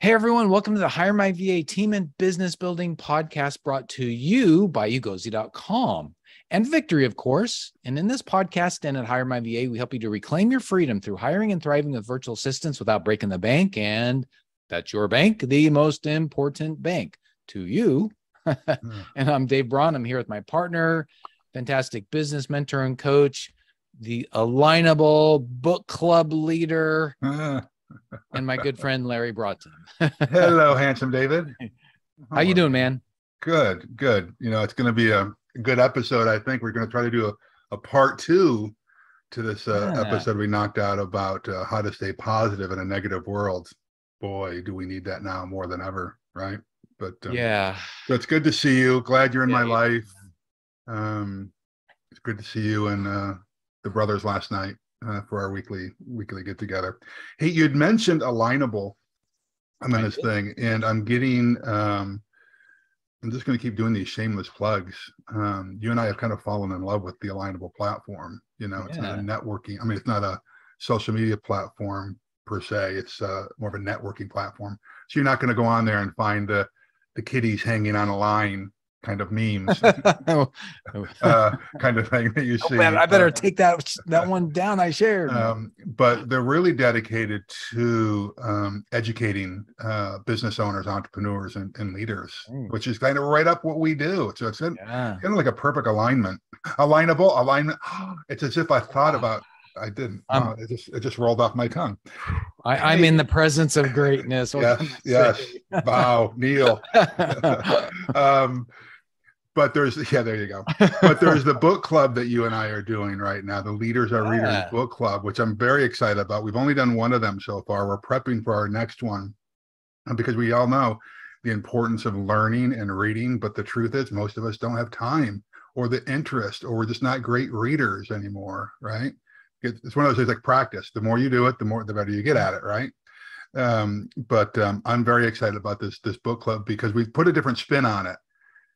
Hey everyone, welcome to the Hire My VA Team and Business Building podcast brought to you by yoogozi.com and Victory, of course. And in this podcast and at Hire My VA, we help you to reclaim your freedom through hiring and thriving with virtual assistants without breaking the bank. And that's your bank, the most important bank to you. Hmm. and I'm Dave Braun. I'm here with my partner, fantastic business mentor and coach, the alignable book club leader. Hmm. And my good friend Larry Broughton. Hello, handsome David. How you doing, man? Good, good. You know, it's going to be a good episode. I think we're going to try to do a, a part two to this uh, yeah. episode we knocked out about uh, how to stay positive in a negative world. Boy, do we need that now more than ever, right? But um, yeah, so it's good to see you. Glad you're in yeah, my yeah. life. Um, it's good to see you and uh, the brothers last night uh, for our weekly weekly get together. Hey, you'd mentioned alignable. In this thing, and I'm getting. Um, I'm just going to keep doing these shameless plugs. Um, you and I have kind of fallen in love with the alignable platform. You know, it's yeah. not a networking. I mean, it's not a social media platform per se. It's uh, more of a networking platform. So you're not going to go on there and find the the kitties hanging on a line kind of memes, uh, kind of thing that you oh, see. Man, I better uh, take that that one down. I shared. Um, but they're really dedicated to um, educating uh, business owners, entrepreneurs, and, and leaders, mm. which is kind of right up what we do. So it's in, yeah. kind of like a perfect alignment, alignable alignment. It's as if I thought about. I didn't. Um, it just it just rolled off my tongue. I, am in the presence of greatness. yes, yes. Bow, kneel. um, but there's yeah there you go. But there's the book club that you and i are doing right now the leaders are readers yeah. book club which i'm very excited about. We've only done one of them so far. We're prepping for our next one because we all know the importance of learning and reading but the truth is most of us don't have time or the interest or we're just not great readers anymore right? It's one of those things like practice. The more you do it the more the better you get at it right? Um, but um, i'm very excited about this this book club because we've put a different spin on it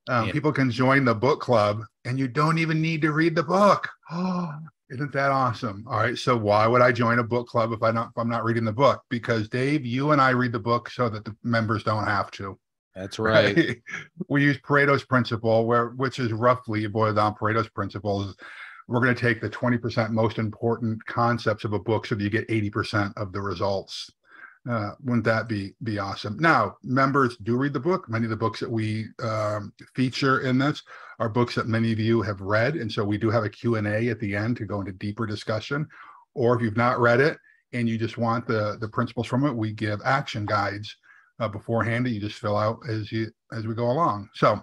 um, yeah. People can join the book club and you don't even need to read the book. Oh, isn't that awesome? All right. So why would I join a book club if I not if I'm not reading the book? Because Dave, you and I read the book so that the members don't have to. That's right. right? we use Pareto's principle, where which is roughly boiled down Pareto's principles. We're going to take the 20% most important concepts of a book so that you get 80% of the results. Uh, wouldn't that be be awesome? Now, members do read the book. Many of the books that we um, feature in this are books that many of you have read, and so we do have a Q and A at the end to go into deeper discussion. Or if you've not read it and you just want the the principles from it, we give action guides uh, beforehand that you just fill out as you as we go along. So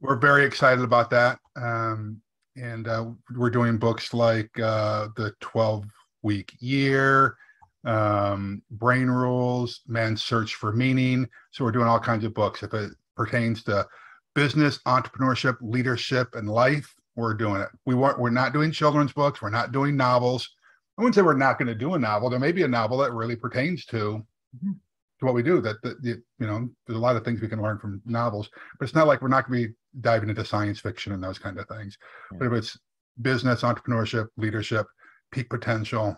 we're very excited about that, um, and uh, we're doing books like uh, the 12 week year um, Brain Rules, Man's Search for Meaning. So we're doing all kinds of books. If it pertains to business, entrepreneurship, leadership, and life, we're doing it. We want we're not doing children's books. We're not doing novels. I wouldn't say we're not going to do a novel. There may be a novel that really pertains to mm-hmm. to what we do. That, that you know, there's a lot of things we can learn from novels, but it's not like we're not going to be diving into science fiction and those kind of things. Yeah. But if it's business, entrepreneurship, leadership, peak potential,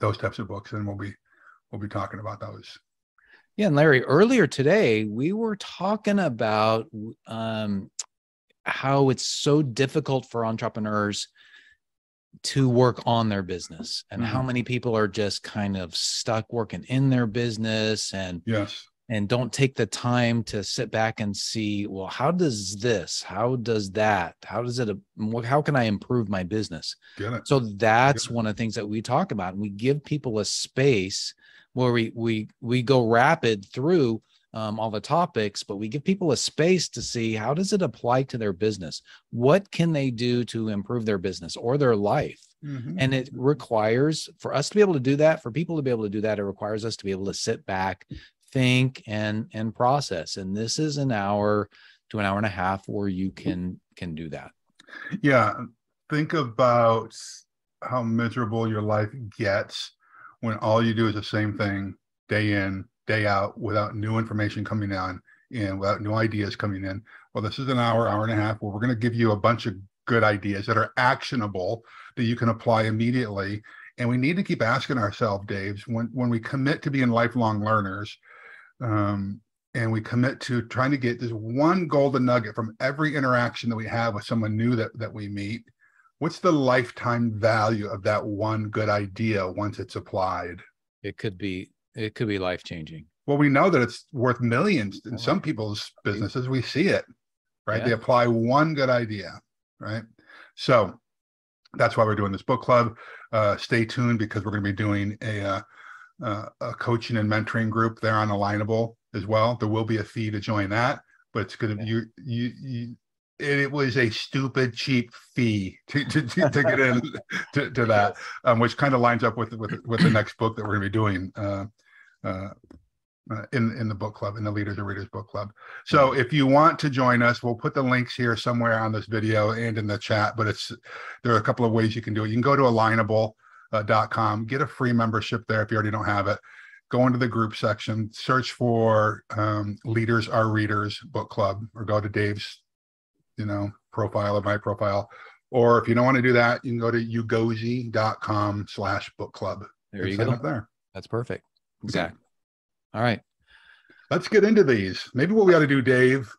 those types of books, and we'll be we'll be talking about those. Yeah, and Larry, earlier today we were talking about um, how it's so difficult for entrepreneurs to work on their business and mm-hmm. how many people are just kind of stuck working in their business and yes and don't take the time to sit back and see well how does this? How does that? How does it how can i improve my business? So that's one of the things that we talk about and we give people a space where we we we go rapid through um, all the topics but we give people a space to see how does it apply to their business? What can they do to improve their business or their life? Mm-hmm. and it requires for us to be able to do that for people to be able to do that it requires us to be able to sit back think and and process. And this is an hour to an hour and a half where you can can do that. Yeah. Think about how miserable your life gets when all you do is the same thing day in day out without new information coming on and without new ideas coming in. Well this is an hour hour and a half where we're going to give you a bunch of good ideas that are actionable that you can apply immediately. And we need to keep asking ourselves, Dave, when, when we commit to being lifelong learners, Um, and we commit to trying to get this one golden nugget from every interaction that we have with someone new that, that we meet. What's the lifetime value of that one good idea once it's applied? It could be it could be life changing. Well, we know that it's worth millions in some people's businesses. We see it, right? Yeah. They apply one good idea, right? So that's why we're doing this book club. Uh, stay tuned because we're going to be doing a, uh, uh, a coaching and mentoring group there on Alignable as well. There will be a fee to join that, but it's going to you you you. It, was a stupid cheap fee to to, to, to get in to, to that, um, which kind of lines up with with with the next book that we're going to be doing. Uh, uh, uh, in in the book club in the leaders and readers book club so if you want to join us we'll put the links here somewhere on this video and in the chat but it's there are a couple of ways you can do it you can go to alignable.com uh, .com. get a free membership there if you already don't have it go into the group section search for um, leaders are readers book club or go to dave's you know profile or my profile or if you don't want to do that you can go to yoogozi.com slash book club there you go there that's perfect exactly all right. Let's get into these. Maybe what we ought to do, Dave.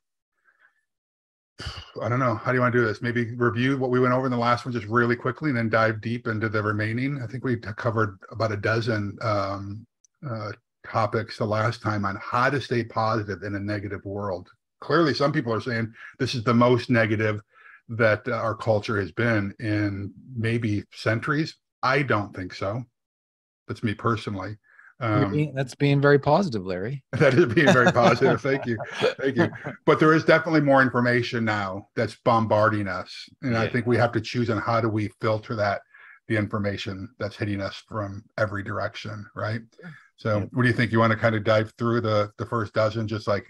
I don't know. How do you want to do this? Maybe review what we went over in the last one just really quickly and then dive deep into the remaining. I think we covered about a dozen um, uh, topics the last time on how to stay positive in a negative world. Clearly, some people are saying this is the most negative that uh, our culture has been in maybe centuries. I don't think so. That's me personally. Um, being, that's being very positive, Larry. That is being very positive. Thank you. Thank you. But there is definitely more information now that's bombarding us. And yeah. I think we have to choose on how do we filter that, the information that's hitting us from every direction. Right. So yeah. what do you think? You want to kind of dive through the the first dozen, just like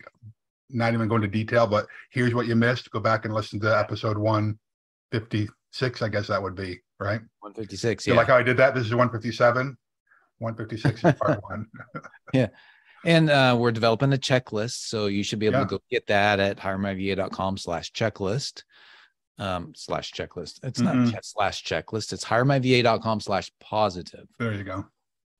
not even going into detail, but here's what you missed. Go back and listen to episode 156, I guess that would be, right? 156. Yeah. like how I did that? This is 157. 156 is part one. yeah. And uh, we're developing a checklist. So you should be able yeah. to go get that at hiremyva.com slash checklist. Um, slash checklist. It's mm-hmm. not slash checklist. It's hiremyva.com slash positive. There you go.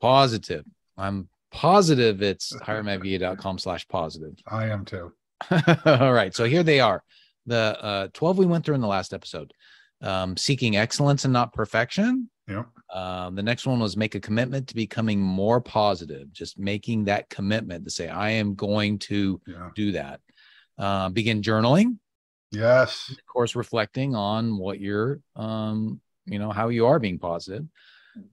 Positive. I'm positive it's hiremyva.com slash positive. I am too. All right. So here they are. The uh, 12 we went through in the last episode. Um, seeking excellence and not perfection. Yeah. Um, the next one was make a commitment to becoming more positive, just making that commitment to say, I am going to yeah. do that. Uh, begin journaling. Yes. Of course, reflecting on what you're, um, you know, how you are being positive.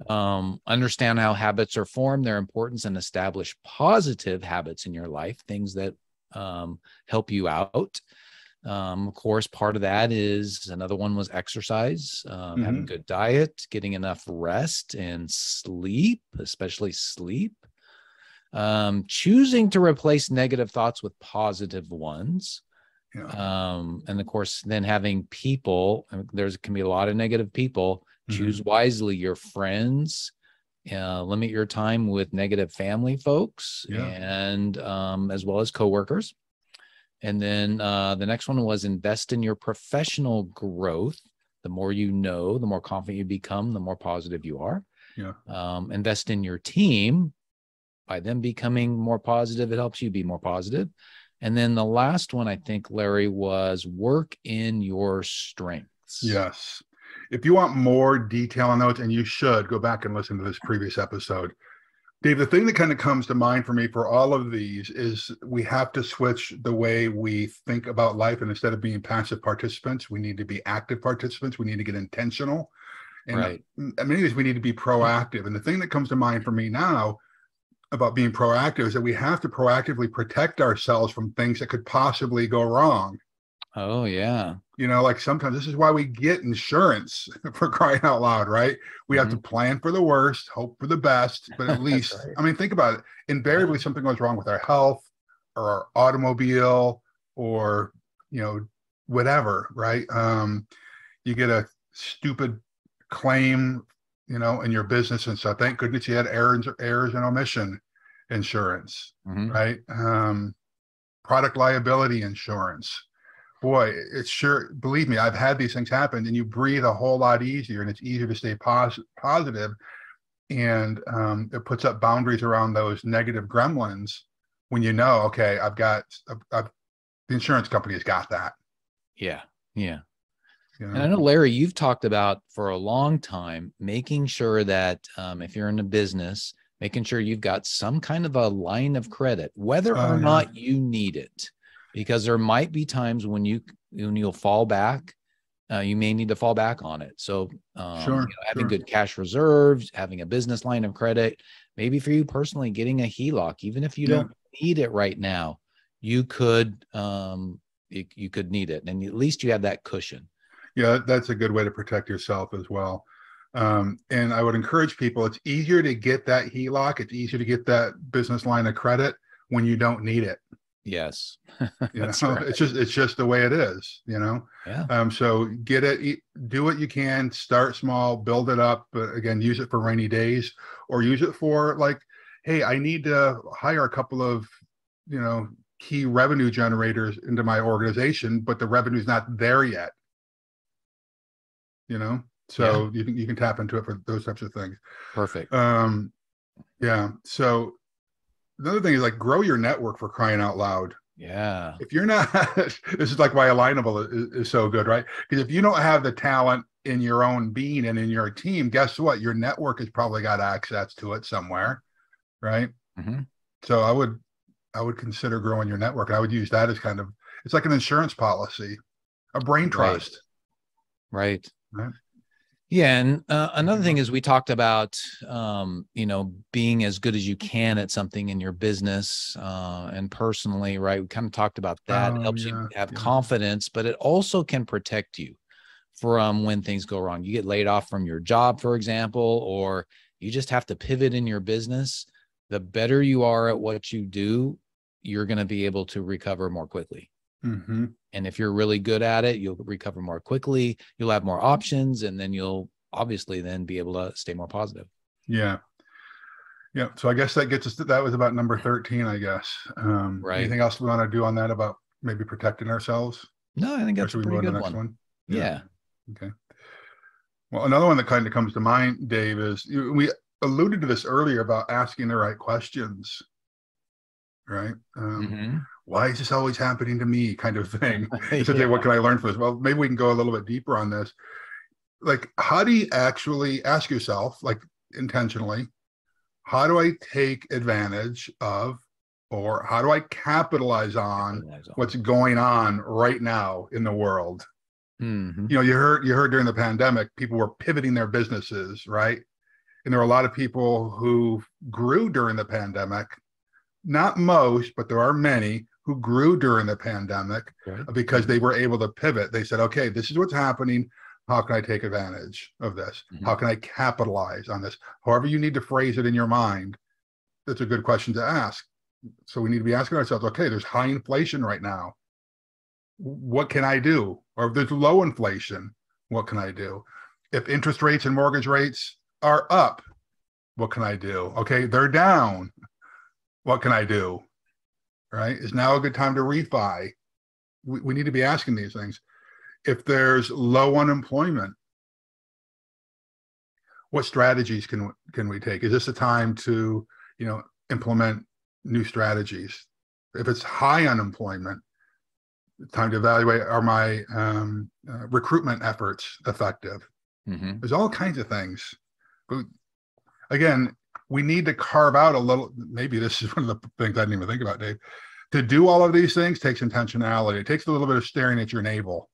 Um, understand how habits are formed, their importance, and establish positive habits in your life, things that um, help you out. Um, of course, part of that is another one was exercise, um, mm-hmm. having good diet, getting enough rest and sleep, especially sleep. Um, choosing to replace negative thoughts with positive ones. Yeah. Um, and of course, then having people, there's can be a lot of negative people. Mm-hmm. Choose wisely your friends, uh, limit your time with negative family folks yeah. and um, as well as coworkers and then uh, the next one was invest in your professional growth. The more you know, the more confident you become, the more positive you are. Yeah. Um, invest in your team. By them becoming more positive, it helps you be more positive. And then the last one, I think, Larry, was work in your strengths. Yes. If you want more detail on those, and you should go back and listen to this previous episode, Dave, the thing that kind of comes to mind for me for all of these is we have to switch the way we think about life. And instead of being passive participants, we need to be active participants. We need to get intentional. And right. Mm, many ways, we need to be proactive. And the thing that comes to mind for me now about being proactive is that we have to proactively protect ourselves from things that could possibly go wrong. Oh, yeah. You know, like sometimes this is why we get insurance for crying out loud, right? We mm-hmm. have to mm-hmm. plan for the worst, hope for the best, but at least, right. I mean, think about it. Invariably, something goes wrong with our health or our automobile or, you know, whatever, right? Um, you get a stupid claim, you know, in your business and stuff. Thank goodness you had errors, errors and omission insurance, mm-hmm. right? Um, product liability insurance boy, it's sure, believe me, I've had these things happen and you breathe a whole lot easier and it's easier to stay pos- positive and um, it puts up boundaries around those negative gremlins when you know, okay, I've got I've, the insurance company has got that. Yeah, yeah. You know? And I know Larry, you've talked about for a long time making sure that um, if you're in a business, making sure you've got some kind of a line of credit, whether or uh, not you need it, because there might be times when you when you'll fall back. Uh, you may need to fall back on it. So, um, sure, you know, having sure. good cash reserves, having a business line of credit, maybe for you personally, getting a HELOC, even if you yeah. don't need it right now, you could um, you, you could need it, and at least you have that cushion. Yeah, that's a good way to protect yourself as well. Um, and I would encourage people, it's easier to get that HELOC, it's easier to get that business line of credit when you don't need it. Yes. you know, right. it's just it's just the way it is, you know. Yeah. Um, so get it, do what you can, start small, build it up. But again, use it for rainy days or use it for like, hey, I need to hire a couple of, you know, key revenue generators into my organization, but the revenue's not there yet. You know, so yeah. you can you can tap into it for those types of things. Perfect. Um, yeah. So another thing is like grow your network for crying out loud. Yeah. If you're not, this is like why Alignable is, is so good, right? Because if you don't have the talent in your own being and in your team, guess what? Your network has probably got access to it somewhere, right? Mm-hmm. So I would, I would consider growing your network. I would use that as kind of, it's like an insurance policy, a brain trust. Right. Right. right. Yeah, and uh, another thing is we talked about, um, you know, being as good as you can at something in your business uh, and personally, right? We kind of talked about that. it helps yeah, you have yeah. confidence, but it also can protect you from when things go wrong. You get laid off from your job, for example, or you just have to pivot in your business. The better you are at what you do, you're going to be able to recover more quickly. Mm-hmm. And if you're really good at it, you'll recover more quickly. You'll have more options, and then you'll obviously then be able to stay more positive. Yeah. Yeah. So I guess that gets us to that was about number 13, I guess. Um, right. Anything else we want to do on that about maybe protecting ourselves? No, I think that's a pretty good one. one? Yeah. yeah. Okay. Well, another one that kind of comes to mind, Dave, is we alluded to this earlier about asking the right questions, right? Um, mm-hmm why is this always happening to me kind of thing. So yeah. what can i learn from this well maybe we can go a little bit deeper on this. Like how do you actually ask yourself like intentionally how do i take advantage of or how do i capitalize on, what's going on right now in the world? Mm-hmm. you know you heard you heard during the pandemic people were pivoting their businesses right? And there are a lot of people who grew during the pandemic. Not most but there are many who grew during the pandemic okay. because they were able to pivot. They said, okay, this is what's happening. How can I take advantage of this? Mm-hmm. How can I capitalize on this? However, you need to phrase it in your mind. That's a good question to ask. So we need to be asking ourselves, okay, there's high inflation right now. What can I do? Or if there's low inflation, what can I do? If interest rates and mortgage rates are up, what can I do? Okay, they're down. What can I do? Right? Is now a good time to refi? We, we need to be asking these things. If there's low unemployment, what strategies can can we take? Is this a time to, you know, implement new strategies? If it's high unemployment, time to evaluate are my um, uh, recruitment efforts effective? Mm-hmm. There's all kinds of things. But again, we need to carve out a little. Maybe this is one of the things I didn't even think about, Dave. To do all of these things takes intentionality. It takes a little bit of staring at your navel.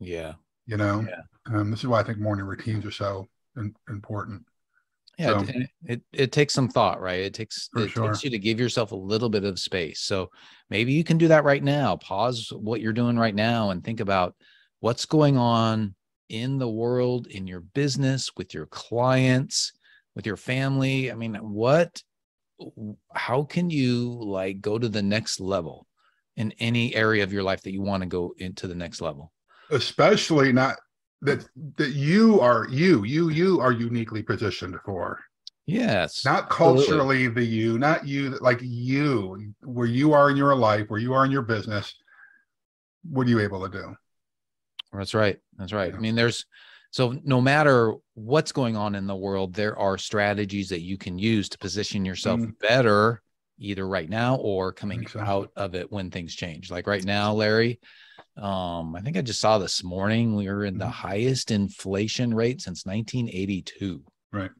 Yeah. You know, yeah. Um, this is why I think morning routines are so in, important. Yeah, so, it, it, it takes some thought, right? It takes it sure. takes you to give yourself a little bit of space. So maybe you can do that right now. Pause what you're doing right now and think about what's going on in the world, in your business, with your clients, with your family. I mean, what how can you like go to the next level in any area of your life that you want to go into the next level? Especially not that that you are you you you are uniquely positioned for. Yes. Not culturally absolutely. the you, not you like you, where you are in your life, where you are in your business. What are you able to do? That's right. That's right. Yeah. I mean, there's so no matter what's going on in the world, there are strategies that you can use to position yourself mm. better either right now or coming so. out of it when things change. Like right now, Larry, um, I think I just saw this morning we were in the mm-hmm. highest inflation rate since 1982. Right.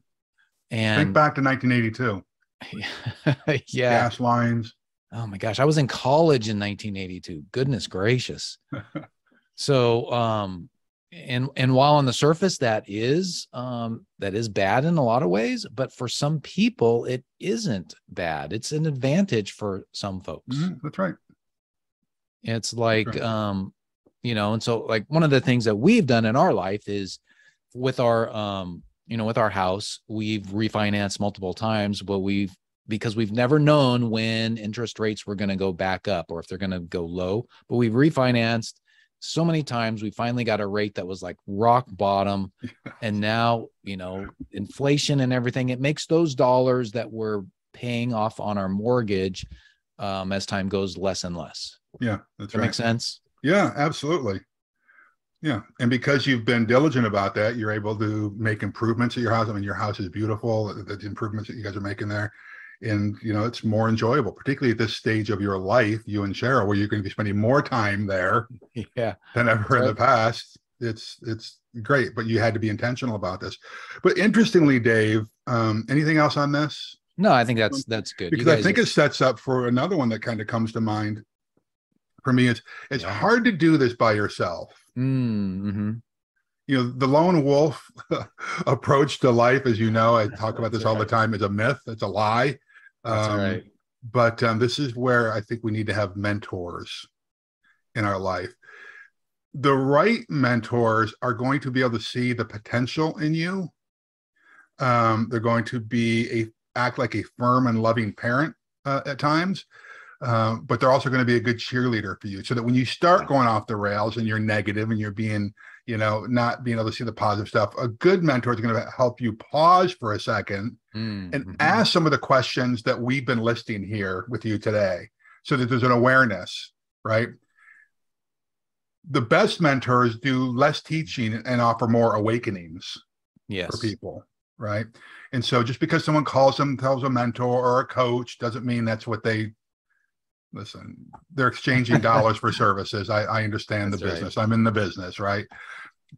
And think back to 1982. yeah. Gas lines. Oh my gosh, I was in college in 1982. Goodness gracious. so, um, and and while on the surface that is um that is bad in a lot of ways but for some people it isn't bad. It's an advantage for some folks. Mm-hmm, that's right. It's like right. um you know and so like one of the things that we've done in our life is with our um you know with our house we've refinanced multiple times but we've because we've never known when interest rates were going to go back up or if they're going to go low but we've refinanced so many times we finally got a rate that was like rock bottom and now you know inflation and everything it makes those dollars that we're paying off on our mortgage um, as time goes less and less. Yeah that's that right. makes sense? Yeah absolutely. Yeah and because you've been diligent about that you're able to make improvements at your house. I mean your house is beautiful the, the improvements that you guys are making there and you know it's more enjoyable particularly at this stage of your life you and cheryl where you're going to be spending more time there yeah. than ever right. in the past. It's it's great but you had to be intentional about this. But interestingly dave um, anything else on this? No i think that's that's good. Because i think it sets up for another one that kind of comes to mind for me. It's it's yeah. hard to do this by yourself. Mm-hmm. You know the lone wolf approach to life as you know i talk about this all the time is a myth. It's a lie that's um, right. But um, this is where I think we need to have mentors in our life. The right mentors are going to be able to see the potential in you. Um, they're going to be a act like a firm and loving parent uh, at times, uh, but they're also going to be a good cheerleader for you. So that when you start going off the rails and you're negative and you're being you know, not being able to see the positive stuff. A good mentor is going to help you pause for a 2nd mm-hmm. and ask some of the questions that we've been listing here with you today so that there's an awareness, right? The best mentors do less teaching and offer more awakenings yes. for people, right? And so just because someone calls themselves a mentor or a coach doesn't mean that's what they listen, they're exchanging dollars for services. I, I understand That's the business. Right. I'm in the business, right?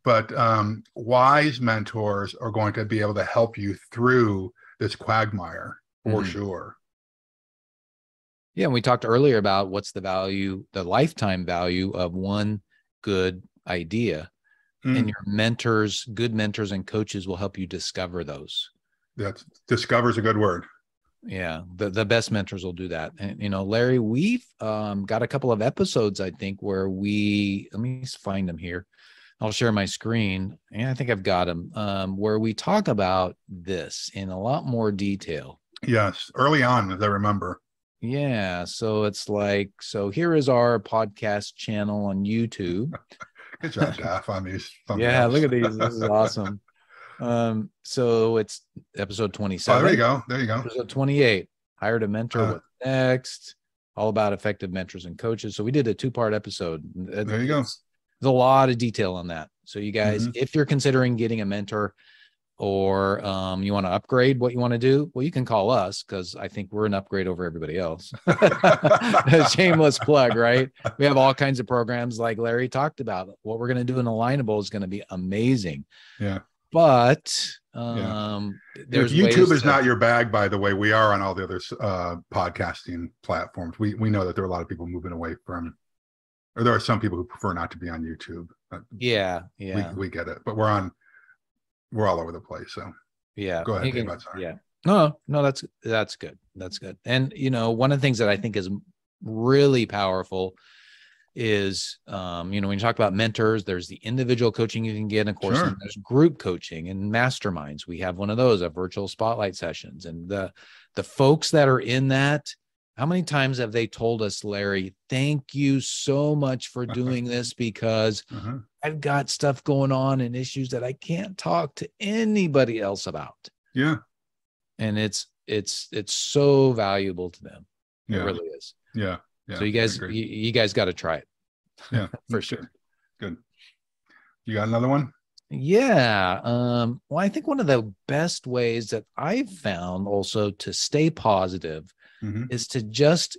But um, wise mentors are going to be able to help you through this quagmire for mm-hmm. sure. Yeah, and we talked earlier about what's the value, the lifetime value of one good idea. Mm. And your mentors, good mentors and coaches will help you discover those. That's discover is a good word yeah the, the best mentors will do that and you know larry we've um, got a couple of episodes i think where we let me find them here. I'll share my screen and i think i've got them um, where we talk about this in a lot more detail. Yes early on as i remember. Yeah so it's like so here is our podcast channel on youtube. Good job Jeff, on these yeah look at these this is awesome um, so it's episode 27. Oh, there you go. There you go. Episode 28. Hired a mentor. Uh, What's next? All about effective mentors and coaches. So we did a two-part episode. There you go. There's a lot of detail on that. So you guys, mm-hmm. if you're considering getting a mentor or um, you want to upgrade what you want to do, well, you can call us because I think we're an upgrade over everybody else. Shameless plug, right? We have all kinds of programs like Larry talked about. What we're going to do in Alignable is going to be amazing. Yeah but um yeah. if youtube is to... not your bag by the way we are on all the other uh podcasting platforms. We we know that there are a lot of people moving away from or there are some people who prefer not to be on youtube yeah yeah we, we get it but we're on we're all over the place so. Yeah. Go ahead can, yeah. No no that's that's good. That's good. And you know one of the things that i think is really powerful is um, you know when you talk about mentors there's the individual coaching you can get and of course sure. there's group coaching and masterminds. We have one of those a virtual spotlight sessions. And the the folks that are in that how many times have they told us larry thank you so much for doing this because uh-huh. i've got stuff going on and issues that i can't talk to anybody else about. Yeah. And it's it's it's so valuable to them. Yeah. it really is. Yeah yeah, so you guys, you, you, guys got to try it. Yeah, for sure. Good. You got another one? Yeah. Um, well, I think one of the best ways that I've found also to stay positive mm-hmm. is to just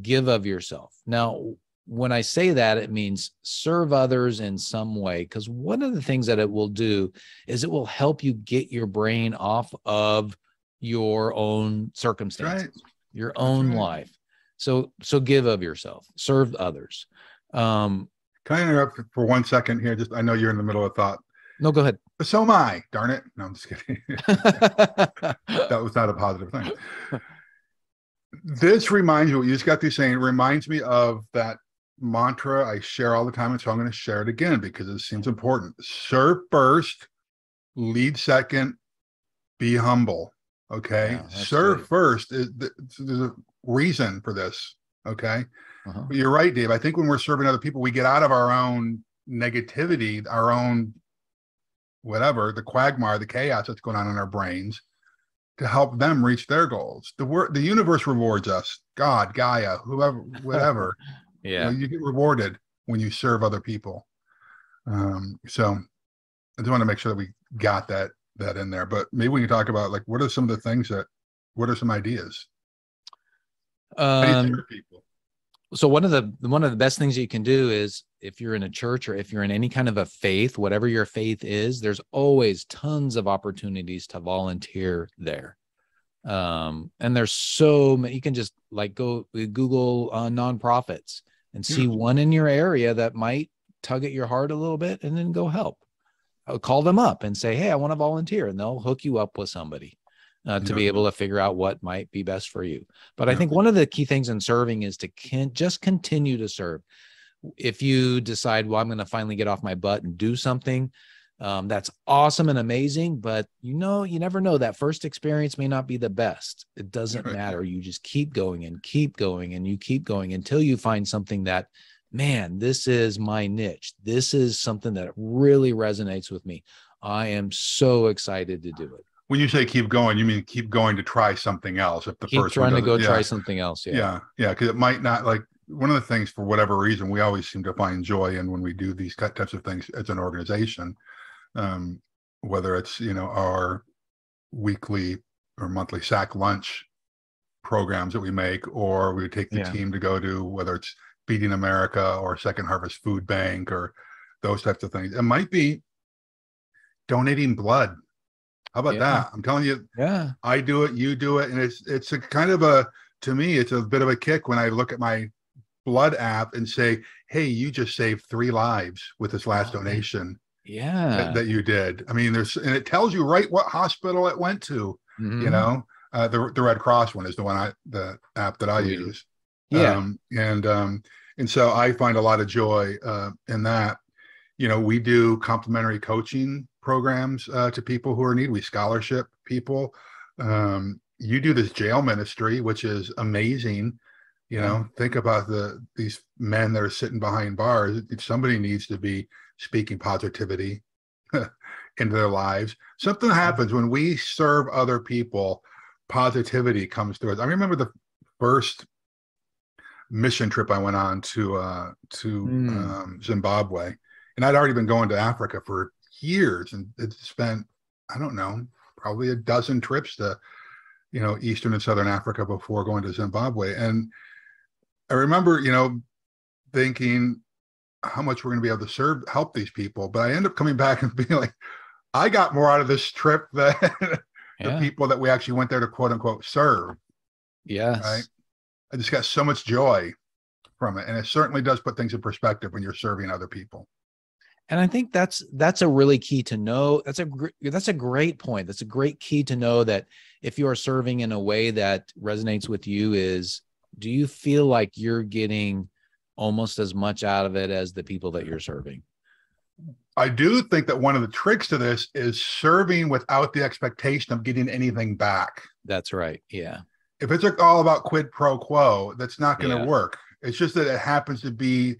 give of yourself. Now, when I say that, it means serve others in some way. Because one of the things that it will do is it will help you get your brain off of your own circumstances, right. your own right. life. So, so give of yourself, serve others. Um, Can I interrupt for one second here? Just I know you're in the middle of thought. No, go ahead. So am I. Darn it! No, I'm just kidding. that was not a positive thing. This reminds you. What you just got through saying. Reminds me of that mantra I share all the time, and so I'm going to share it again because it seems important. Serve first, lead second, be humble. Okay, yeah, serve great. first. Is, there's a reason for this. Okay, uh-huh. but you're right, Dave. I think when we're serving other people, we get out of our own negativity, our own whatever, the quagmire, the chaos that's going on in our brains, to help them reach their goals. The word, the universe rewards us. God, Gaia, whoever, whatever. Yeah. You, know, you get rewarded when you serve other people. Um, so I just want to make sure that we got that that in there. But maybe we can talk about like what are some of the things that what are some ideas? Um, so one of the one of the best things you can do is if you're in a church or if you're in any kind of a faith, whatever your faith is, there's always tons of opportunities to volunteer there um and there's so many you can just like go google uh, nonprofits and see yeah. one in your area that might tug at your heart a little bit and then go help. I'll uh, call them up and say, Hey, I want to volunteer. And they'll hook you up with somebody uh, to yeah. be able to figure out what might be best for you. But yeah. I think one of the key things in serving is to can- just continue to serve. If you decide, well, I'm going to finally get off my butt and do something, um, that's awesome and amazing but you know you never know that first experience may not be the best it doesn't right. matter you just keep going and keep going and you keep going until you find something that man this is my niche this is something that really resonates with me i am so excited to do it when you say keep going you mean keep going to try something else if the keep first trying to go yeah. try something else yeah yeah yeah because it might not like one of the things for whatever reason we always seem to find joy in when we do these types of things as an organization um, whether it's you know our weekly or monthly sack lunch programs that we make, or we take the yeah. team to go to whether it's Feeding America or Second Harvest Food Bank or those types of things. It might be donating blood. How about yeah. that? I'm telling you, yeah, I do it, you do it, and it's it's a kind of a to me, it's a bit of a kick when I look at my blood app and say, "Hey, you just saved three lives with this last donation." yeah that, that, you did i mean there's and it tells you right what hospital it went to mm-hmm. you know uh, the, the red cross one is the one i the app that i mm-hmm. use yeah um, and um and so i find a lot of joy uh in that you know we do complimentary coaching programs uh, to people who are in need we scholarship people um you do this jail ministry which is amazing you know think about the these men that are sitting behind bars somebody needs to be speaking positivity into their lives. Something happens when we serve other people, positivity comes through us. I remember the first mission trip I went on to uh, to mm. um, Zimbabwe, and I'd already been going to Africa for years, and it spent I don't know probably a dozen trips to you know Eastern and Southern Africa before going to Zimbabwe, and I remember you know thinking how much we're going to be able to serve help these people but i end up coming back and being like i got more out of this trip than the yeah. people that we actually went there to quote unquote serve. Yes. Right? I just got so much joy from it. And it certainly does put things in perspective when you're serving other people and i think that's that's a really key to know that's a that's a great point that's a great key to know that if you are serving in a way that resonates with you is do you feel like you're getting almost as much out of it as the people that you're serving. I do think that one of the tricks to this is serving without the expectation of getting anything back. That's right. Yeah. If it's all about quid pro quo, that's not going to yeah. work. It's just that it happens to be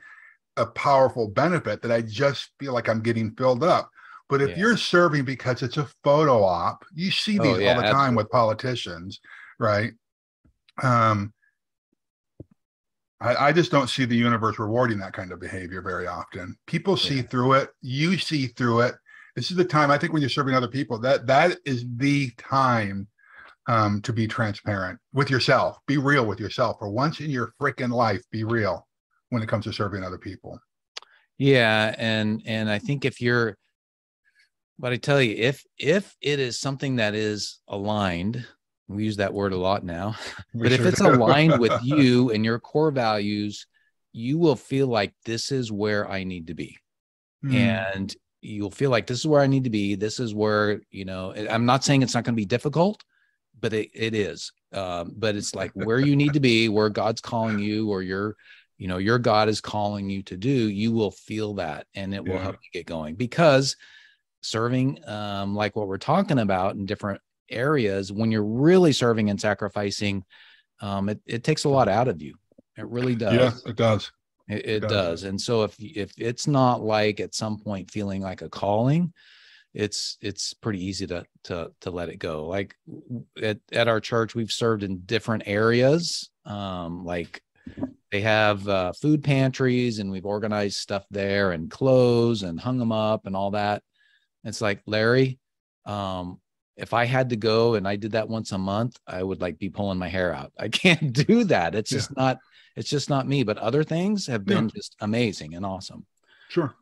a powerful benefit that I just feel like I'm getting filled up. But if yeah. you're serving because it's a photo op, you see oh, these oh, yeah, all the absolutely. time with politicians, right? Um, I, I, just don't see the universe rewarding that kind of behavior very often. People see yeah. through it. You see through it. This is the time I think when you're serving other people that that is the time um, to be transparent with yourself. Be real with yourself. For once in your freaking life, be real when it comes to serving other people. Yeah, and and I think if you're, but I tell you, if if it is something that is aligned, we use that word a lot now, but if it's aligned with you and your core values, you will feel like this is where I need to be, mm. and you'll feel like this is where I need to be. This is where you know. I'm not saying it's not going to be difficult but it, it is. Um, but it's like where you need to be, where God's calling you, or your, you know, your God is calling you to do. You will feel that, and it will help you get going because serving, um, like what we're talking about in different areas, when you're really serving and sacrificing, um, it, it takes a lot out of you. It really does. Yeah, it does. It, it, it does. does. And so if if it's not like at some point feeling like a calling, it's it's pretty easy to to to let it go like at, at our church we've served in different areas um like they have uh, food pantries and we've organized stuff there and clothes and hung them up and all that. It's like larry um if i had to go and i did that once a month i would like be pulling my hair out. I can't do that. It's just not it's just not me. But other things have been yeah. just amazing and awesome. Sure.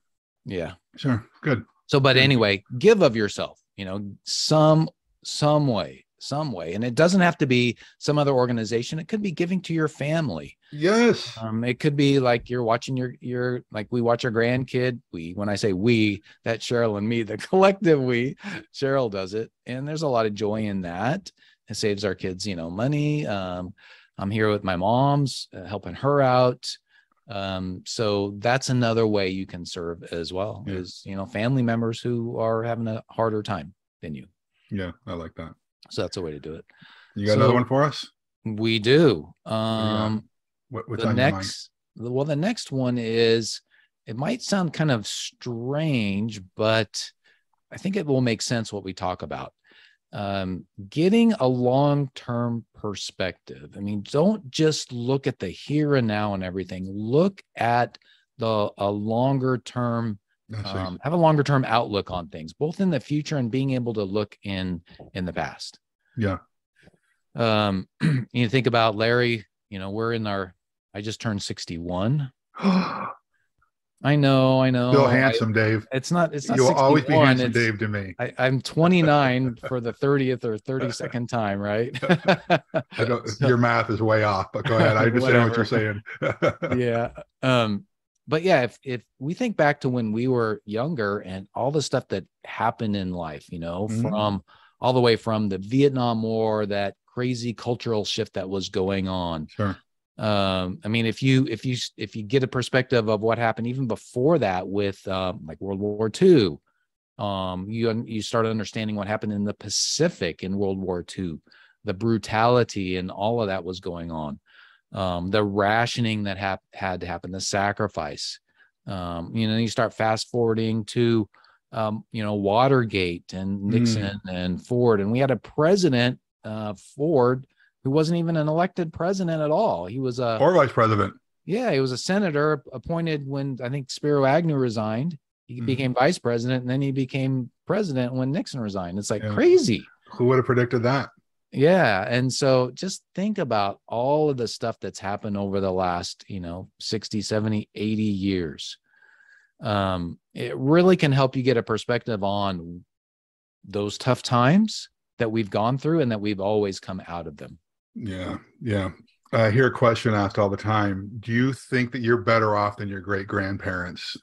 Yeah. Sure. Good. So, but anyway, give of yourself, you know, some, some way, some way. And it doesn't have to be some other organization. It could be giving to your family. Yes. Um, it could be like you're watching your, your, like we watch our grandkid. We, when I say we, that Cheryl and me, the collective we, Cheryl does it. And there's a lot of joy in that. It saves our kids, you know, money. Um, I'm here with my mom's, uh, helping her out um, so that's another way you can serve as well yeah. is you know family members who are having a harder time than you yeah i like that so that's a way to do it. You got so another one for us? we do. Um what, what's the next well the next one is it might sound kind of strange but i think it will make sense what we talk about. Um, getting a long term perspective. I mean, don't just look at the here and now and everything. Look at the a longer term, um, have a longer term outlook on things, both in the future and being able to look in in the past. Yeah. Um, you think about Larry. You know, we're in our. I just turned sixty one. I know, I know. Still handsome, I, Dave. It's not. It's not. You'll always be handsome, it's, Dave, to me. I, am 29 for the 30th or 32nd time, right? I don't. so, your math is way off, but go ahead. I understand what you're saying. yeah. Um. But yeah, if if we think back to when we were younger and all the stuff that happened in life, you know, mm-hmm. from all the way from the Vietnam War, that crazy cultural shift that was going on. Sure. Um i mean if you if you if you get a perspective of what happened even before that with um, like world war ii um you you start understanding what happened in the pacific in world war ii the brutality and all of that was going on. Um the rationing that hap- had to happen the sacrifice. Um you know you start fast forwarding to um you know watergate and nixon mm. and ford and we had a president uh ford who wasn't even an elected president at all. He was a or vice president. Yeah, he was a senator appointed when I think Spiro Agnew resigned. He mm-hmm. became vice president, and then he became president when Nixon resigned. It's like yeah. crazy. Who would have predicted that? Yeah. And so just think about all of the stuff that's happened over the last, you know, 60, 70, 80 years. Um, it really can help you get a perspective on those tough times that we've gone through and that we've always come out of them. Yeah, yeah. I hear a question asked all the time. Do you think that you're better off than your great grandparents?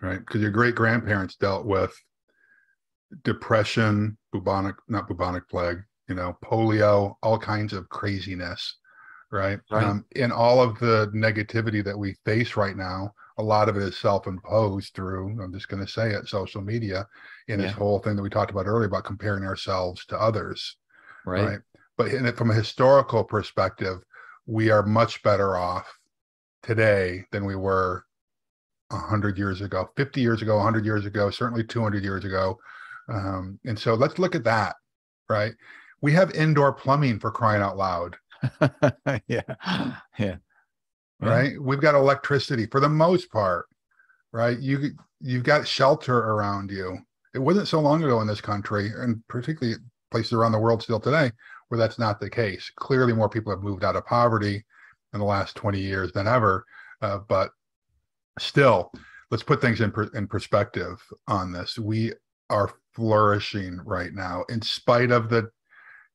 Right? Because your great grandparents dealt with depression, bubonic, not bubonic plague, you know, polio, all kinds of craziness. Right. right. Um, and all of the negativity that we face right now, a lot of it is self imposed through, I'm just going to say it, social media and yeah. this whole thing that we talked about earlier about comparing ourselves to others. Right. right? but in, from a historical perspective, we are much better off today than we were 100 years ago, 50 years ago, 100 years ago, certainly 200 years ago. Um, and so let's look at that, right? We have indoor plumbing for crying out loud. yeah. Yeah. Right. We've got electricity for the most part, right? You you've got shelter around you. It wasn't so long ago in this country, and particularly places around the world still today where that's not the case. Clearly, more people have moved out of poverty in the last 20 years than ever. Uh, but still, let's put things in, per, in perspective on this. We are flourishing right now in spite of the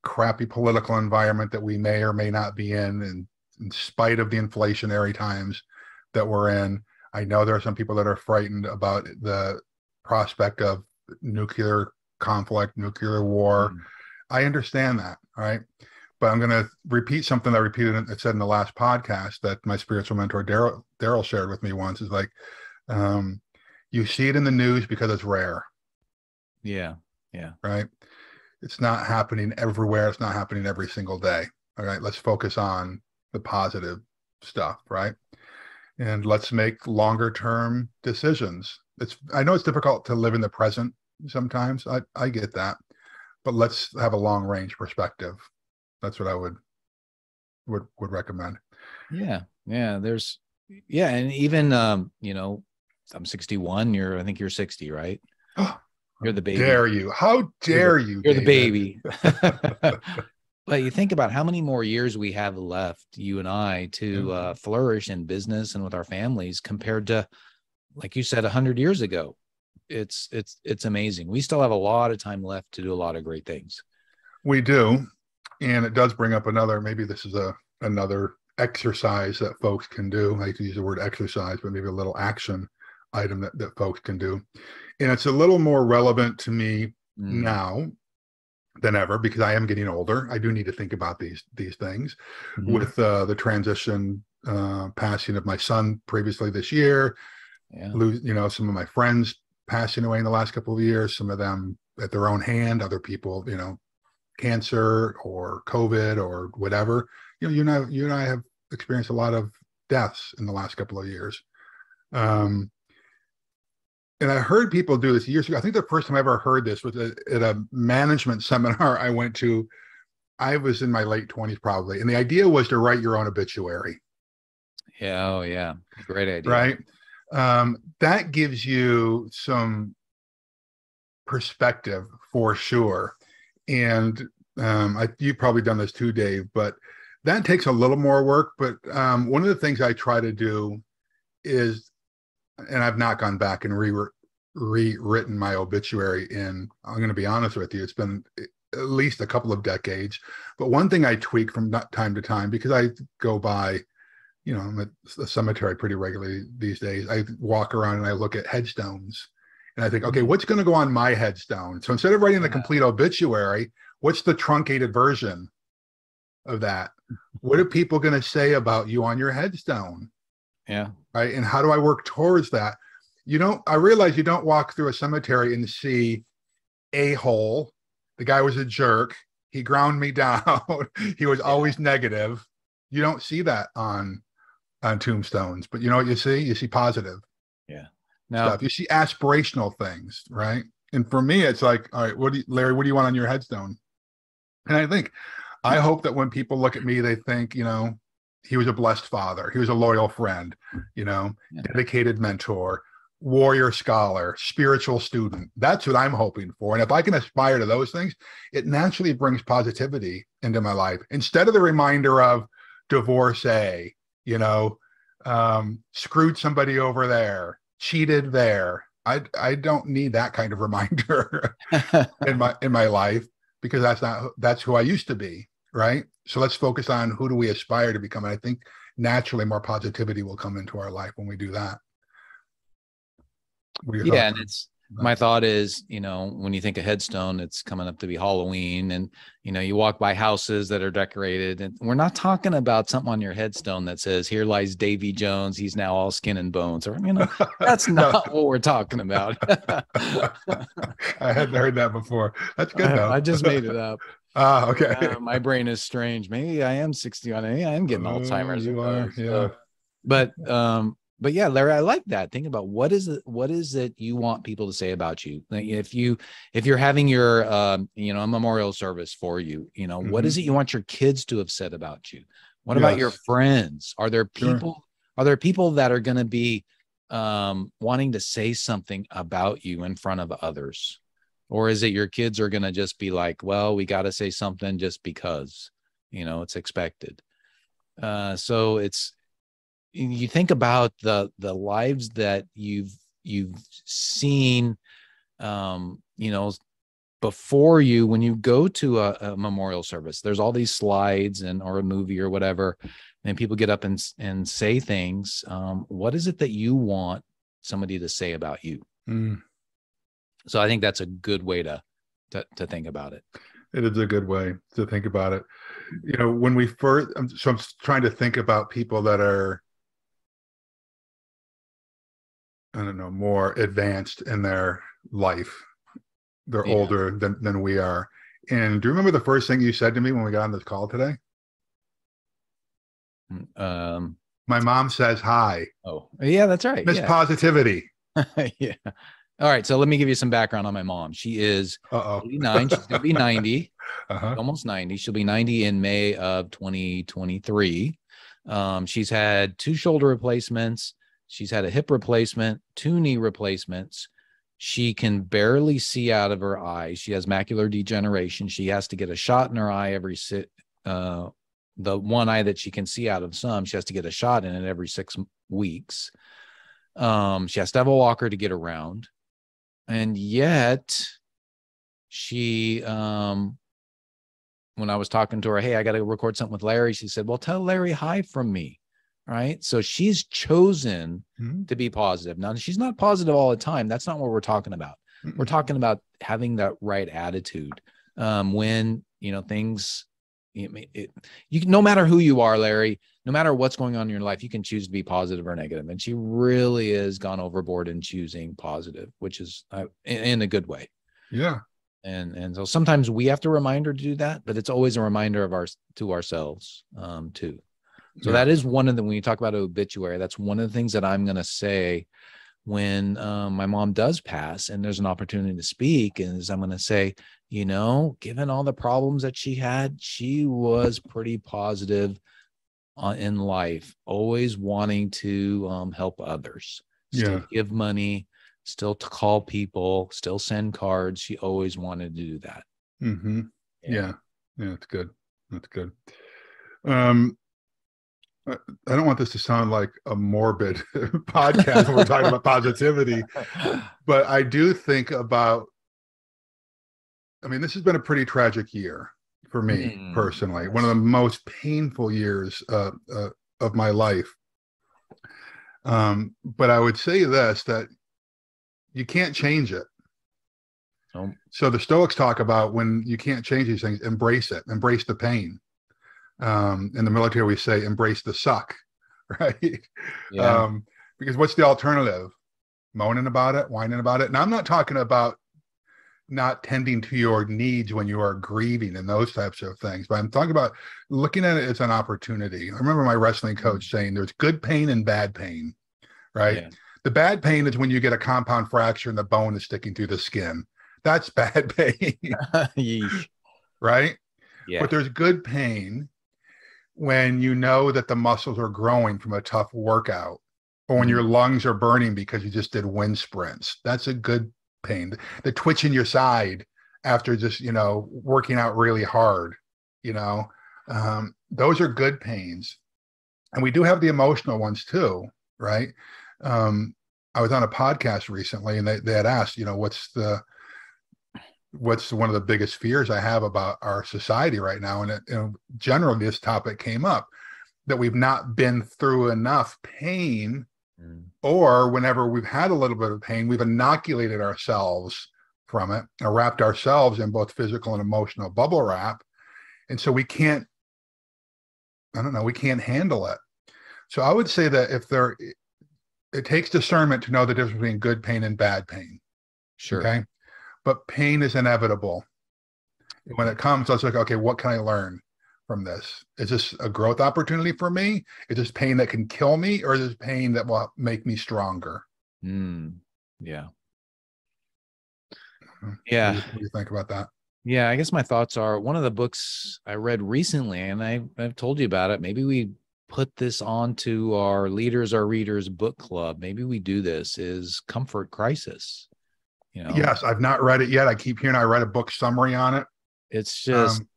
crappy political environment that we may or may not be in, and in spite of the inflationary times that we're in. I know there are some people that are frightened about the prospect of nuclear conflict, nuclear war. Mm. I understand that, right? But I'm going to repeat something I repeated I said in the last podcast that my spiritual mentor Daryl Daryl shared with me once. Is like, um, you see it in the news because it's rare. Yeah, yeah, right. It's not happening everywhere. It's not happening every single day. All right, let's focus on the positive stuff, right? And let's make longer term decisions. It's I know it's difficult to live in the present sometimes. I I get that, but let's have a long range perspective. That's what I would would would recommend. Yeah, yeah. There's yeah, and even um, you know, I'm 61. You're I think you're 60, right? You're the baby. Dare you? How dare you're the, you? You're David? the baby. but you think about how many more years we have left, you and I, to uh, flourish in business and with our families compared to, like you said, hundred years ago it's it's it's amazing. We still have a lot of time left to do a lot of great things. We do, and it does bring up another. Maybe this is a another exercise that folks can do. I like to use the word exercise, but maybe a little action item that, that folks can do. And it's a little more relevant to me mm. now than ever because I am getting older. I do need to think about these these things mm-hmm. with uh, the transition uh, passing of my son previously this year. Yeah. Lose, you know, some of my friends passing away in the last couple of years, some of them at their own hand, other people, you know, cancer or COVID or whatever. You know, you and I, you and I have experienced a lot of deaths in the last couple of years. Um, and I heard people do this years ago. I think the first time I ever heard this was at a management seminar I went to. I was in my late 20s probably. And the idea was to write your own obituary. Yeah. Oh, yeah. Great idea. Right um, that gives you some perspective for sure. And um, I, you've probably done this too, Dave, but that takes a little more work. But um, one of the things I try to do is, and I've not gone back and re rewritten my obituary in, I'm going to be honest with you, it's been at least a couple of decades. But one thing I tweak from time to time because I go by you know, I'm at the cemetery pretty regularly these days. I walk around and I look at headstones and I think, okay, mm-hmm. what's going to go on my headstone? So instead of writing the complete obituary, what's the truncated version of that? What are people going to say about you on your headstone? Yeah. Right. And how do I work towards that? You don't, I realize you don't walk through a cemetery and see a hole. The guy was a jerk. He ground me down. he was always negative. You don't see that on on tombstones, but you know what you see? You see positive. Yeah. Now stuff. you see aspirational things, right? And for me, it's like, all right, what do you, Larry? What do you want on your headstone? And I think, I hope that when people look at me, they think, you know, he was a blessed father, he was a loyal friend, you know, yeah. dedicated mentor, warrior scholar, spiritual student. That's what I'm hoping for. And if I can aspire to those things, it naturally brings positivity into my life instead of the reminder of divorcee you know, um, screwed somebody over there, cheated there. I I don't need that kind of reminder in my in my life because that's not that's who I used to be, right? So let's focus on who do we aspire to become. And I think naturally more positivity will come into our life when we do that. Yeah, and it's my thought is you know when you think of headstone it's coming up to be halloween and you know you walk by houses that are decorated and we're not talking about something on your headstone that says here lies davy jones he's now all skin and bones or you know that's not what we're talking about i hadn't heard that before that's good though i just made it up ah okay uh, my brain is strange maybe i am 60 on i am getting oh, alzheimer's you are, yeah so, but um but yeah larry i like that think about what is it what is it you want people to say about you if you if you're having your um you know a memorial service for you you know mm-hmm. what is mm-hmm. it you want your kids to have said about you what yes. about your friends are there people sure. are there people that are going to be um wanting to say something about you in front of others or is it your kids are going to just be like well we got to say something just because you know it's expected uh so it's you think about the the lives that you've you've seen um you know before you when you go to a, a, memorial service there's all these slides and or a movie or whatever and people get up and and say things um, what is it that you want somebody to say about you mm. So i think that's a good way to, to to think about it it is a good way to think about it you know when we first so i'm trying to think about people that are i don't know more advanced in their life they're yeah. older than, than we are. And do you remember the first thing you said to me when we got on this call today? Mm, um, my mom says hi. Oh, yeah, that's right. Miss yeah. Positivity. yeah. All right. So let me give you some background on my mom. She is Uh-oh. 89. She's going to be 90, uh-huh. almost 90. She'll be 90 in May of 2023. Um, she's had two shoulder replacements. She's had a hip replacement, two knee replacements. She can barely see out of her eyes. She has macular degeneration. She has to get a shot in her eye every sit. Uh, the one eye that she can see out of some, she has to get a shot in it every six weeks. Um, she has to have a walker to get around, and yet she, um, when I was talking to her, hey, I got to record something with Larry. She said, well, tell Larry hi from me right? So she's chosen mm-hmm. to be positive. Now, she's not positive all the time. That's not what we're talking about. Mm-hmm. We're talking about having that right attitude um, when, you know, things, it, it, you no matter who you are, Larry, no matter what's going on in your life, you can choose to be positive or negative. And she really has gone overboard in choosing positive, which is uh, in, in a good way. Yeah. And and so sometimes we have to remind her to do that, but it's always a reminder of our to ourselves um, too. So yeah. that is one of the when you talk about obituary, that's one of the things that I'm going to say when um, my mom does pass and there's an opportunity to speak is I'm going to say, you know, given all the problems that she had, she was pretty positive uh, in life, always wanting to um, help others, still yeah. give money, still to call people, still send cards. She always wanted to do that. Mm-hmm. Yeah. yeah, yeah, that's good. That's good. Um, I don't want this to sound like a morbid podcast when we're talking about positivity, but I do think about. I mean, this has been a pretty tragic year for me mm, personally. One of the most painful years uh, uh, of my life. Um, but I would say this that you can't change it. Oh. So the Stoics talk about when you can't change these things, embrace it, embrace the pain um, in the military we say embrace the suck right yeah. um, because what's the alternative moaning about it whining about it and i'm not talking about not tending to your needs when you are grieving and those types of things but i'm talking about looking at it as an opportunity i remember my wrestling coach mm. saying there's good pain and bad pain right yeah. the bad pain is when you get a compound fracture and the bone is sticking through the skin that's bad pain right yeah. but there's good pain when you know that the muscles are growing from a tough workout or when your mm-hmm. lungs are burning because you just did wind sprints that's a good pain the twitch in your side after just you know working out really hard you know um, those are good pains and we do have the emotional ones too right um, i was on a podcast recently and they, they had asked you know what's the what's one of the biggest fears I have about our society right now. And, it, generally, this topic came up that we've not been through enough pain, mm. Or whenever we've had a little bit of pain, we've inoculated ourselves from it or wrapped ourselves in both physical and emotional bubble wrap. And so we can't, I don't know, we can't handle it. So I would say that if there, it takes discernment to know the difference between good pain and bad pain. Sure. Okay but pain is inevitable. When it comes, I was like, okay, what can I learn from this? Is this a growth opportunity for me? Is this pain that can kill me, or is this pain that will make me stronger? Mm, yeah. Yeah. What do, you, what do you think about that? Yeah, I guess my thoughts are one of the books I read recently, and I, I've told you about it. Maybe we put this onto our leaders, our readers book club. Maybe we do this is Comfort Crisis You know? Yes, I've not read it yet. I keep hearing I read a book summary on it. It's just um,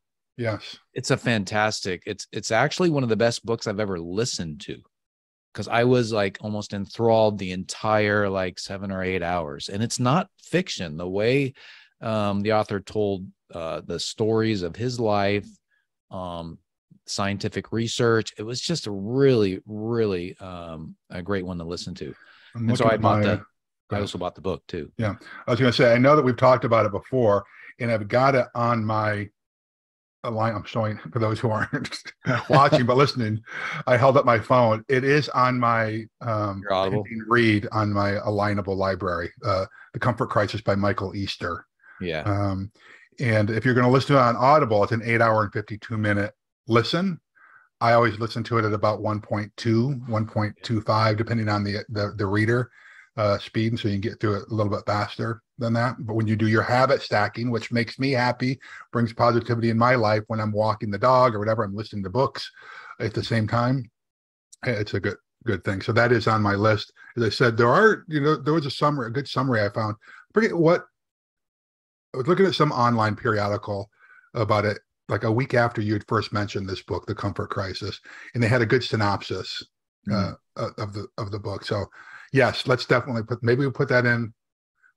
yes. It's a fantastic. It's it's actually one of the best books I've ever listened to. Cuz I was like almost enthralled the entire like 7 or 8 hours. And it's not fiction. The way um, the author told uh, the stories of his life, um, scientific research. It was just a really, really um, a great one to listen to. And so I bought my, the. I also bought the book too. Yeah, I was going to say I know that we've talked about it before, and I've got it on my line. I'm showing for those who aren't watching but listening. I held up my phone. It is on my um, read on my alignable library. Uh, the Comfort Crisis by Michael Easter. Yeah. Um, and if you're going to listen to it on Audible, it's an eight hour and 52 minute listen. I always listen to it at about 1.2, 1.25, depending on the the, the reader uh, speed, so you can get through it a little bit faster than that. But when you do your habit stacking, which makes me happy, brings positivity in my life when I'm walking the dog or whatever, I'm listening to books at the same time. It's a good good thing. So that is on my list. As I said, there are you know there was a summary, a good summary I found. I forget what I was looking at some online periodical about it like a week after you had first mentioned this book, The Comfort Crisis, and they had a good synopsis mm. uh, of the of the book. So, yes, let's definitely put maybe we put that in.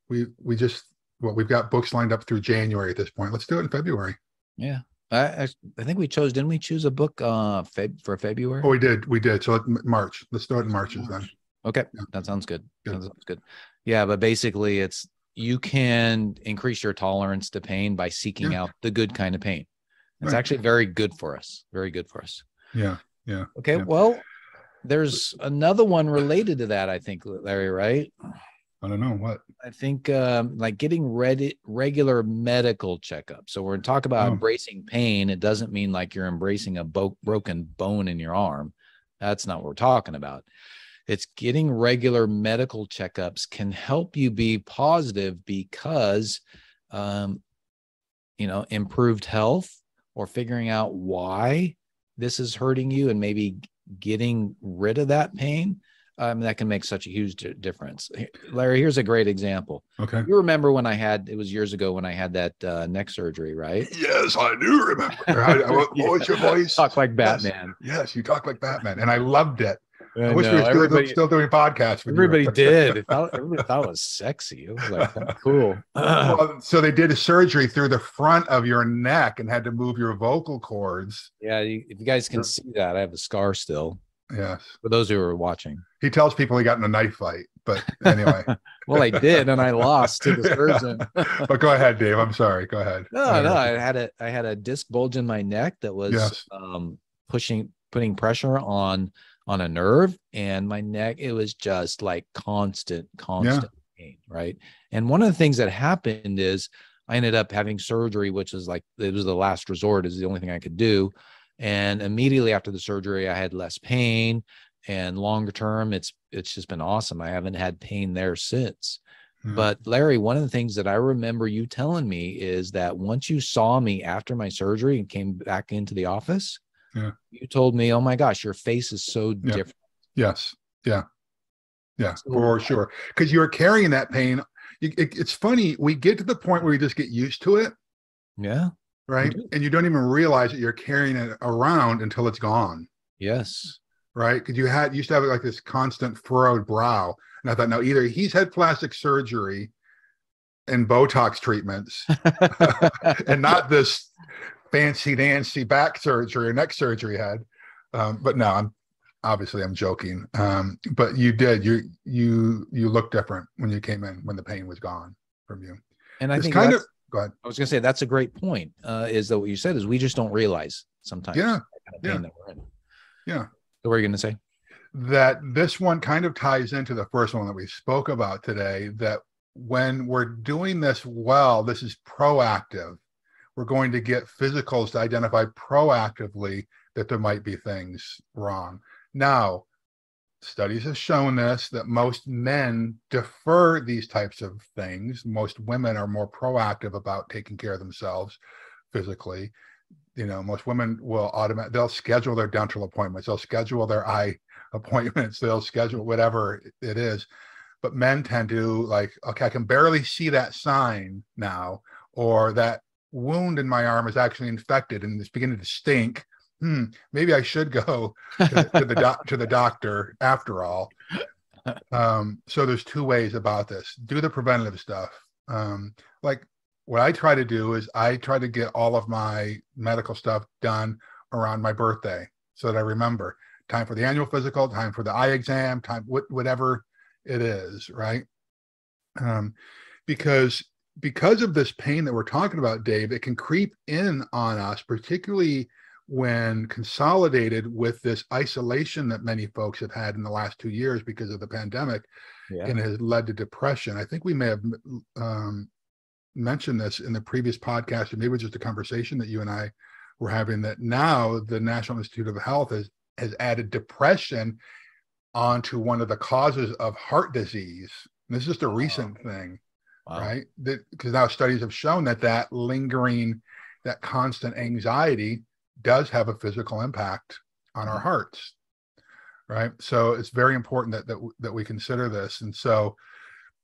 We we just well, we've got books lined up through January at this point. Let's do it in February. Yeah. I, I think we chose, didn't we choose a book uh Feb, for February? Oh, we did. We did. So March. Let's start it in March, March. then. Okay. Yeah. That sounds good. good. That sounds good. Yeah. But basically, it's you can increase your tolerance to pain by seeking yeah. out the good kind of pain. It's right. actually very good for us. Very good for us. Yeah. Yeah. Okay. Yeah. Well, there's another one related to that, I think, Larry, right? I don't know what. I think um, like getting ready, regular medical checkups. So we're talk about oh. embracing pain. It doesn't mean like you're embracing a bo- broken bone in your arm. That's not what we're talking about. It's getting regular medical checkups can help you be positive because, um, you know, improved health or figuring out why this is hurting you and maybe getting rid of that pain um, that can make such a huge difference. Larry, here's a great example. Okay. You remember when I had, it was years ago when I had that uh, neck surgery, right? Yes, I do remember. what, what was your voice? Talk like Batman. Yes, yes, you talk like Batman. And I loved it. I, I wish we were still, still doing podcasts. Everybody did. Thought, everybody thought it was sexy. It was like cool. well, so they did a surgery through the front of your neck and had to move your vocal cords. Yeah, you, if you guys can see that, I have a scar still. Yes. For those who are watching, he tells people he got in a knife fight, but anyway. well, I did, and I lost to the surgeon. but go ahead, Dave. I'm sorry. Go ahead. No, no, I had a I had a disc bulge in my neck that was yes. um, pushing putting pressure on on a nerve and my neck it was just like constant constant yeah. pain right and one of the things that happened is i ended up having surgery which is like it was the last resort is the only thing i could do and immediately after the surgery i had less pain and longer term it's it's just been awesome i haven't had pain there since hmm. but larry one of the things that i remember you telling me is that once you saw me after my surgery and came back into the office yeah. You told me, oh my gosh, your face is so yeah. different. Yes. Yeah. Yeah, so, for sure. Because you're carrying that pain. It, it, it's funny. We get to the point where we just get used to it. Yeah. Right. And you don't even realize that you're carrying it around until it's gone. Yes. Right. Because you had you used to have like this constant furrowed brow. And I thought, no, either he's had plastic surgery and Botox treatments and not this fancy dancy back surgery or neck surgery had. Um, but no, I'm obviously I'm joking. Um, but you did you you you look different when you came in when the pain was gone from you. And I it's think kind of go ahead. I was gonna say that's a great point. Uh, is that what you said is we just don't realize sometimes. Yeah. Kind of yeah. Yeah. So what are you gonna say? That this one kind of ties into the first one that we spoke about today. That when we're doing this well, this is proactive we're going to get physicals to identify proactively that there might be things wrong. Now, studies have shown this that most men defer these types of things. Most women are more proactive about taking care of themselves physically. You know, most women will automatic they'll schedule their dental appointments, they'll schedule their eye appointments, they'll schedule whatever it is. but men tend to like, okay, I can barely see that sign now, or that wound in my arm is actually infected and it's beginning to stink. Hmm, maybe I should go to, to the doc, to the doctor after all. Um, so there's two ways about this. Do the preventative stuff. Um, like what I try to do is I try to get all of my medical stuff done around my birthday so that I remember time for the annual physical, time for the eye exam, time whatever it is, right? Um, because because of this pain that we're talking about, Dave, it can creep in on us, particularly when consolidated with this isolation that many folks have had in the last two years because of the pandemic yeah. and has led to depression. I think we may have um, mentioned this in the previous podcast, or maybe it was just a conversation that you and I were having that now the National Institute of Health has, has added depression onto one of the causes of heart disease. And this is just a recent thing, wow. right? Because now studies have shown that that lingering, that constant anxiety does have a physical impact on our mm-hmm. hearts right so it's very important that that, that we consider this and so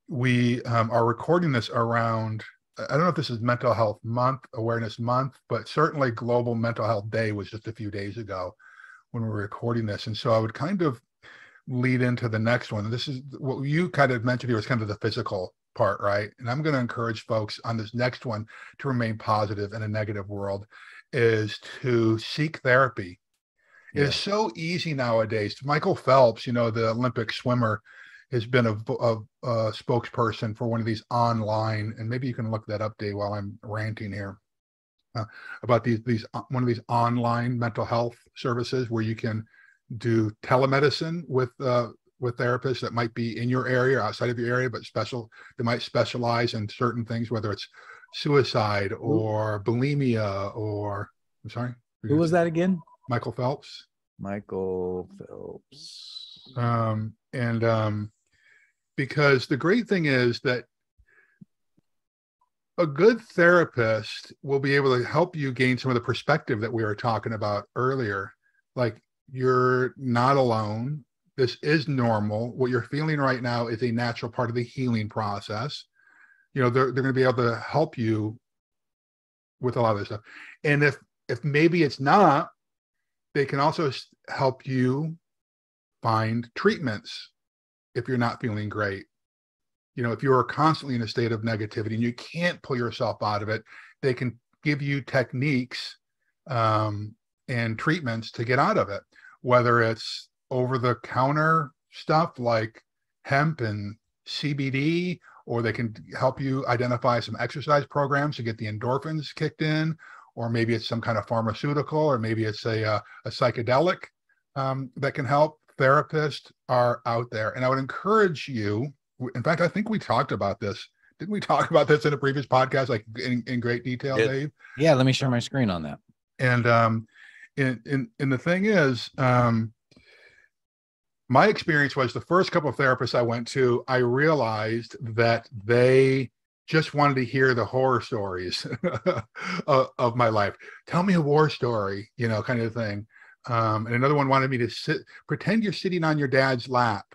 we um, are recording this around i don't know if this is mental health month awareness month but certainly global mental health day was just a few days ago when we were recording this and so i would kind of lead into the next one this is what you kind of mentioned here was kind of the physical part right and i'm going to encourage folks on this next one to remain positive in a negative world is to seek therapy. Yeah. It is so easy nowadays. Michael Phelps, you know, the Olympic swimmer, has been a, a, a, spokesperson for one of these online, and maybe you can look that up, Dave, while I'm ranting here uh, about these these uh, one of these online mental health services where you can do telemedicine with uh, with therapists that might be in your area, or outside of your area, but special. They might specialize in certain things, whether it's suicide or bulimia or I'm sorry. Who was that again? Michael Phelps. Michael Phelps. Um, and um, because the great thing is that a good therapist will be able to help you gain some of the perspective that we were talking about earlier. Like you're not alone. This is normal. What you're feeling right now is a natural part of the healing process. You know they're, they're going to be able to help you with a lot of this stuff. And if if maybe it's not they can also help you find treatments if you're not feeling great. You know if you're constantly in a state of negativity and you can't pull yourself out of it they can give you techniques um, and treatments to get out of it whether it's over the counter stuff like hemp and cbd or they can help you identify some exercise programs to get the endorphins kicked in, or maybe it's some kind of pharmaceutical, or maybe it's a, a, uh, a psychedelic um, that can help. Therapists are out there. And I would encourage you, in fact, I think we talked about this. Didn't we talk about this in a previous podcast, like in, in great detail, it, Dave? Yeah, let me share my screen on that. And um, and, and, and the thing is, um, my experience was the first couple of therapists I went to, I realized that they just wanted to hear the horror stories of, my life. Tell me a war story, you know, kind of thing. Um, and another one wanted me to sit, pretend you're sitting on your dad's lap,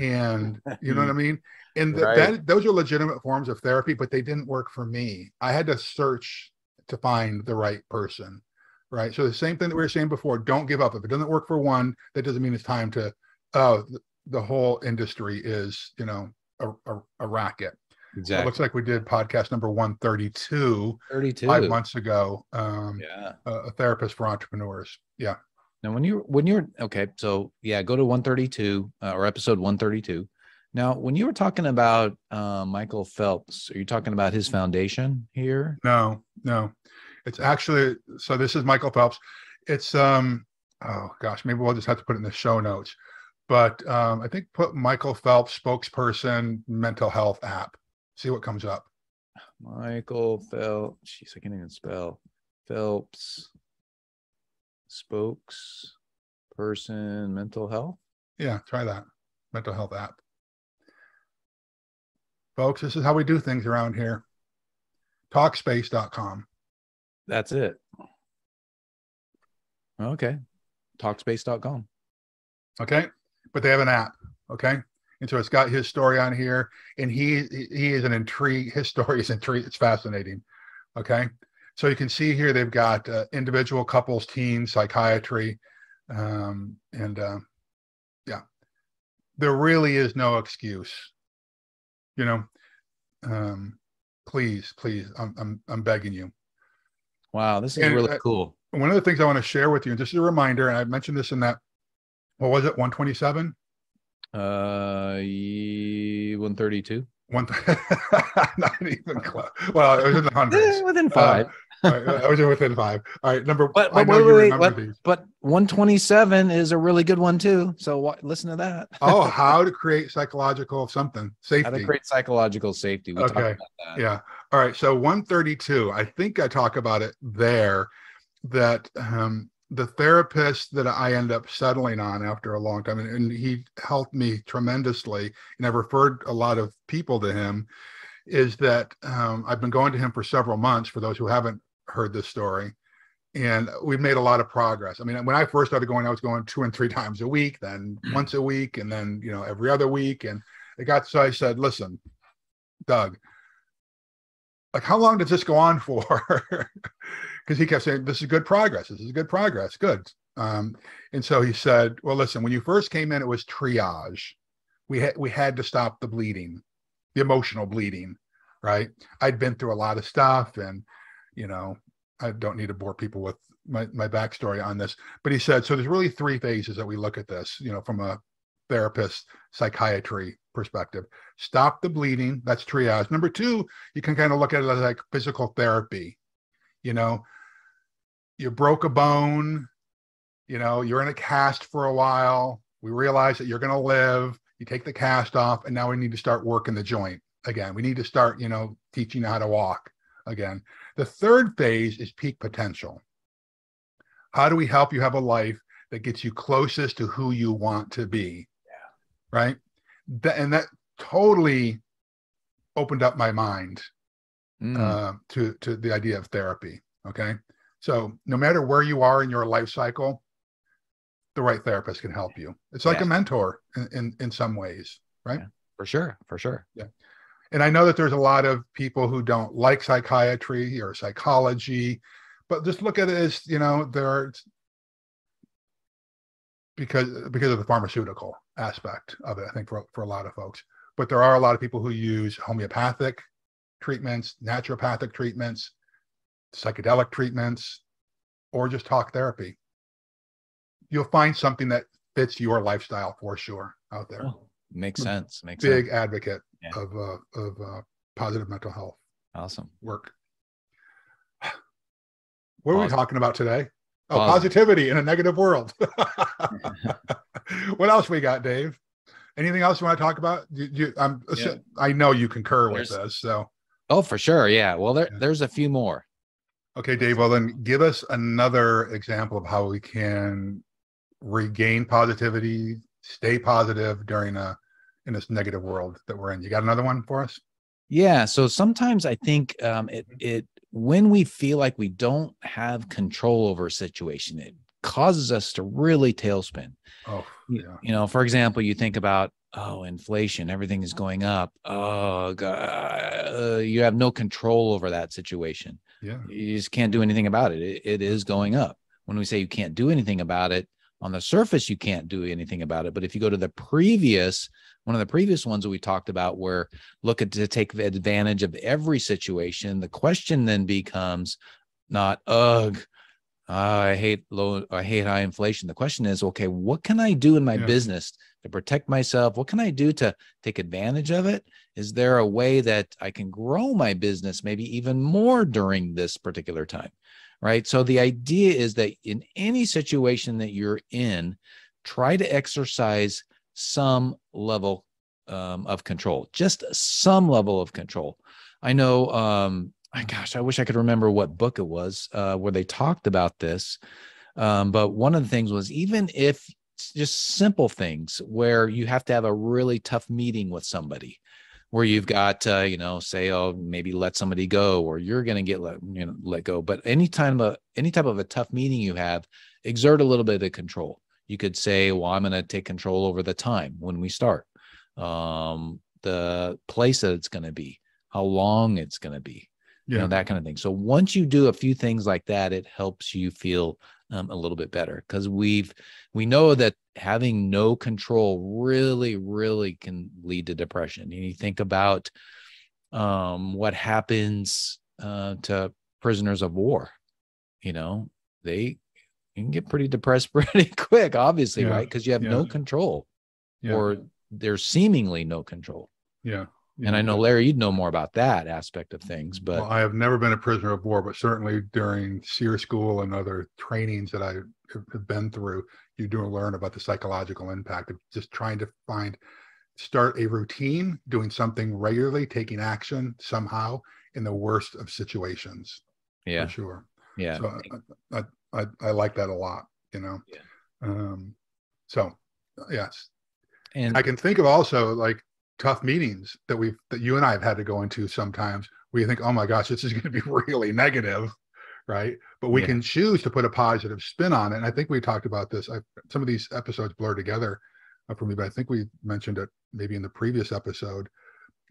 and you know what I mean. And right. that those are legitimate forms of therapy, but they didn't work for me. I had to search to find the right person, right? So the same thing that we were saying before: don't give up. If it doesn't work for one, that doesn't mean it's time to oh, the whole industry is, you know, a, a, a racket. Exactly. It looks like we did podcast number 132 32 five months ago. Um, yeah. A, a therapist for entrepreneurs. Yeah. Now, when you when you're okay, so yeah, go to 132 uh, or episode 132. Now, when you were talking about uh, Michael Phelps, are you talking about his foundation here? No, no. It's actually so. This is Michael Phelps. It's um. Oh gosh, maybe we'll just have to put it in the show notes but um, I think put Michael Phelps spokesperson mental health app. See what comes up. Michael Phelps. Jeez, I can't even spell. Phelps spokesperson mental health. Yeah, try that mental health app. Folks, this is how we do things around here. Talkspace.com. That's it. Okay. Talkspace.com. Okay but they have an app. Okay. And so it's got his story on here, and he he is an intrigue. His story is intrigue. It's fascinating. Okay, so you can see here they've got uh, individual, couples, teens, psychiatry, um, and uh, yeah, there really is no excuse. You know, um, please, please, I'm I'm I'm begging you. Wow, this is and, really uh, cool. One of the things I want to share with you, and just a reminder, and I mentioned this in that, what was it, 127? Uh, 132. One, not even close. Well, it was in the hundreds. within five. Uh, I was within five. All right, number. But, but wait, wait, wait, but 127 is a really good one too. So listen to that. oh, how to create psychological something safety. How to create psychological safety. We okay. Yeah. All right. So 132. I think I talk about it there. That um, the therapist that I end up settling on after a long time, and, and he helped me tremendously, and I've referred a lot of people to him is that um, I've been going to him for several months. For those who haven't heard this story, and we've made a lot of progress. I mean, when I first started going, I was going two and three times a week, then hmm. once a week, and then you know every other week. And it got so I said, "Listen, Doug, like how long does this go on for?" Because he kept saying, "This is good progress. This is good progress. Good." Um, and so he said, "Well, listen. When you first came in, it was triage. We had we had to stop the bleeding, the emotional bleeding, right? I'd been through a lot of stuff, and you know, I don't need to bore people with my, my backstory on this, but he said, so there's really three phases that we look at this, you know, from a therapist psychiatry perspective. Stop the bleeding, that's triage. Number two, you can kind of look at it as like physical therapy. You know, you broke a bone, you know, you're in a cast for a while. We realize that you're going to live. You take the cast off, and now we need to start working the joint again. We need to start, you know, teaching how to walk again. The third phase is peak potential. How do we help you have a life that gets you closest to who you want to be? Yeah. Right. That, and that totally opened up my mind mm. uh, to to the idea of therapy. Okay. So no matter where you are in your life cycle, the right therapist can help you. It's like yeah. a mentor in, in, in some ways, right? Yeah, for sure, for sure. Yeah and I know that there's a lot of people who don't like psychiatry or psychology, but just look at it as you know there are because because of the pharmaceutical aspect of it. I think for for a lot of folks, but there are a lot of people who use homeopathic treatments, naturopathic treatments, psychedelic treatments, or just talk therapy. You'll find something that fits your lifestyle for sure out there. Oh, makes sense. Makes big sense. advocate yeah. of uh, of uh, positive mental health. Awesome work. What are we talking about today? Oh, positivity in a negative world. what else we got, Dave? Anything else you want to talk about? You, you, I'm, yeah. I know you concur there's, with this. So, oh, for sure, yeah. Well, there, yeah. there's a few more. Okay, Dave. Well, then give us another example of how we can regain positivity, stay positive during a in this negative world that we're in. You got another one for us? Yeah. So sometimes I think um, it it when we feel like we don't have control over a situation, it causes us to really tailspin. Oh, yeah. You know, for example, you think about oh, inflation, everything is going up. Oh, God, uh, you have no control over that situation. Yeah. You just can't do anything about it. it. It is going up. When we say you can't do anything about it, on the surface, you can't do anything about it. But if you go to the previous one of the previous ones that we talked about where look at to take advantage of every situation the question then becomes not ugh uh, i hate low i hate high inflation the question is okay what can i do in my yeah. business to protect myself what can i do to take advantage of it is there a way that i can grow my business maybe even more during this particular time right so the idea is that in any situation that you're in try to exercise some level um, of control, just some level of control. I know, um, gosh, I wish I could remember what book it was uh, where they talked about this. Um, but one of the things was even if just simple things where you have to have a really tough meeting with somebody where you've got uh, you know say oh maybe let somebody go or you're going to get let you know let go but any time a any type of a tough meeting you have exert a little bit of control you could say, well, I'm going to take control over the time when we start. um, the place that it's going to be, how long it's going to be, yeah. you know, that kind of thing. So once you do a few things like that, it helps you feel um, a little bit better because we've we know that having no control really, really can lead to depression. And you think about um, what happens uh, to prisoners of war. You know, they can get pretty depressed pretty quick, obviously, yeah. right? Because you have yeah. no control, yeah. or there's seemingly no control. Yeah. And I know Larry, you'd know more about that aspect of things, but well, I have never been a prisoner of war, but certainly during SERE school and other trainings that I have been through, you do learn about the psychological impact of just trying to find, start a routine, doing something regularly, taking action somehow in the worst of situations. Yeah, for sure. Yeah, so I, I, I, I like that a lot. You know, yeah. Um, so yes, and I can think of also like tough meetings that we've that you and I have had to go into sometimes where you think, oh my gosh, this is going to be really negative, right? But we yeah. can choose to put a positive spin on it. And I think we talked about this. I, some of these episodes blur together uh, for me, but I think we mentioned it maybe in the previous episode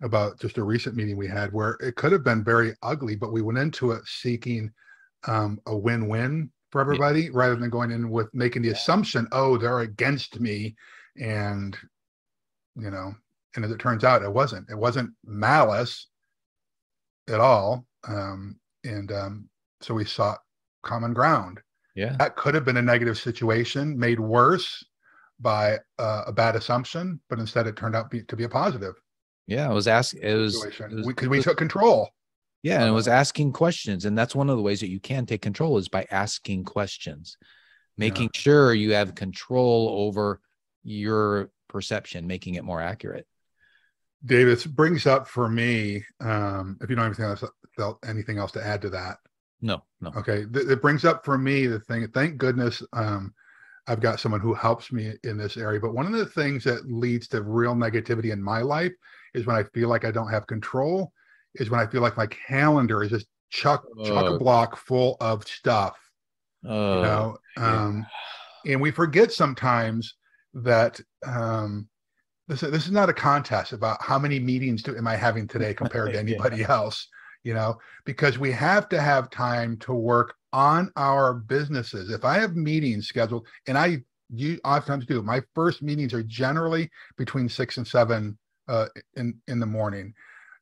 about just a recent meeting we had where it could have been very ugly, but we went into it seeking um, a win-win for everybody yeah. rather than going in with making the assumption, oh, they're against me, and you know and as it turns out, it wasn't. It wasn't malice at all. Um, and um, so we sought common ground. Yeah, that could have been a negative situation made worse by uh, a bad assumption, but instead it turned out be, to be a positive. Yeah, it was asking. It was because we, we took control. Yeah, and it was asking questions, and that's one of the ways that you can take control is by asking questions, making yeah. sure you have control over your perception, making it more accurate. Davis brings up for me, um, if you don't have anything else, anything else to add to that. No, no. Okay. Th- it brings up for me the thing, thank goodness um, I've got someone who helps me in this area. But one of the things that leads to real negativity in my life is when I feel like I don't have control, is when I feel like my calendar is just chuck, chuck a block full of stuff. Oh, you know, um, yeah. and we forget sometimes that um, this, this is not a contest about how many meetings do, am I having today compared to anybody yeah. else, you know, because we have to have time to work on our businesses. If I have meetings scheduled, and I you oftentimes do, my first meetings are generally between six and seven uh, in in the morning,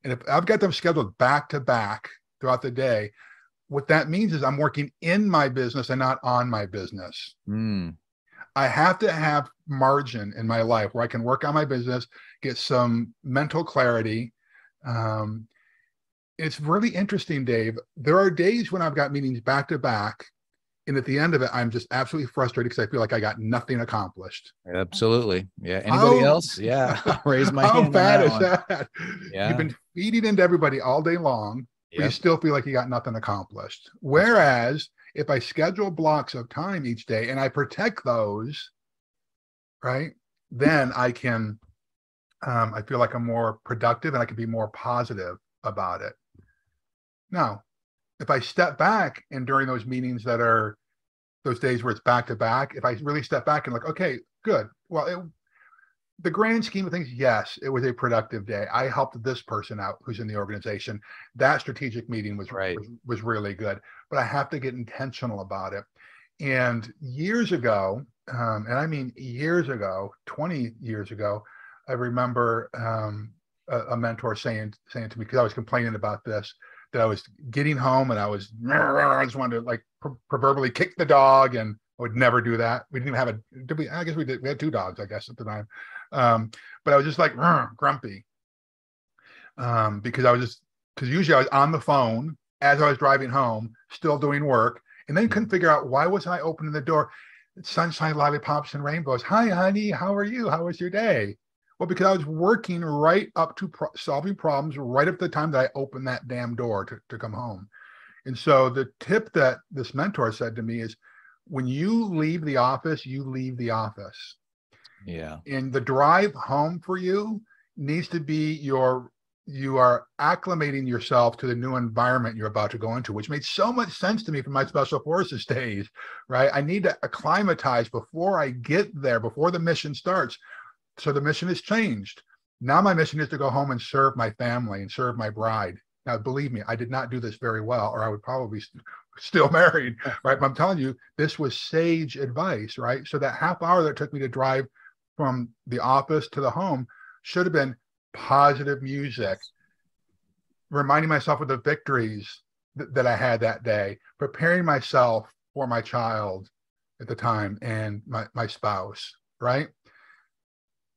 and if I've got them scheduled back to back throughout the day, what that means is I'm working in my business and not on my business. Mm. I have to have margin in my life where I can work on my business, get some mental clarity. Um, it's really interesting, Dave. There are days when I've got meetings back to back, and at the end of it, I'm just absolutely frustrated because I feel like I got nothing accomplished. Absolutely, yeah. Anybody how, else? Yeah, raise my how hand. How bad is that? that? Yeah. You've been feeding into everybody all day long, but yep. you still feel like you got nothing accomplished. Whereas if I schedule blocks of time each day and I protect those, right, then I can, um, I feel like I'm more productive and I can be more positive about it. Now, if I step back and during those meetings that are those days where it's back to back, if I really step back and like, okay, good. Well, it, the grand scheme of things, yes, it was a productive day. I helped this person out who's in the organization. That strategic meeting was right. was, was really good, but I have to get intentional about it. And years ago, um, and I mean years ago, 20 years ago, I remember um, a, a, mentor saying saying to me because I was complaining about this that I was getting home and I was I just wanted to like proverbially kick the dog and I would never do that. We didn't even have a. Did we? I guess we did. We had two dogs, I guess, at the time. Um, but I was just like grumpy um, because I was just because usually I was on the phone as I was driving home, still doing work, and then couldn't figure out why wasn't I opening the door. Sunshine, lollipops, and rainbows. Hi, honey. How are you? How was your day? Well, because I was working right up to pro- solving problems right up to the time that I opened that damn door to, to come home. And so the tip that this mentor said to me is when you leave the office, you leave the office. Yeah. And the drive home for you needs to be your you are acclimating yourself to the new environment you're about to go into, which made so much sense to me from my special forces days, right? I need to acclimatize before I get there, before the mission starts. So the mission has changed. Now my mission is to go home and serve my family and serve my bride. Now, believe me, I did not do this very well, or I would probably st- still married, right? But I'm telling you, this was sage advice, right? So that half hour that took me to drive from the office to the home should have been positive music, reminding myself of the victories th- that I had that day, preparing myself for my child at the time and my, my spouse, right?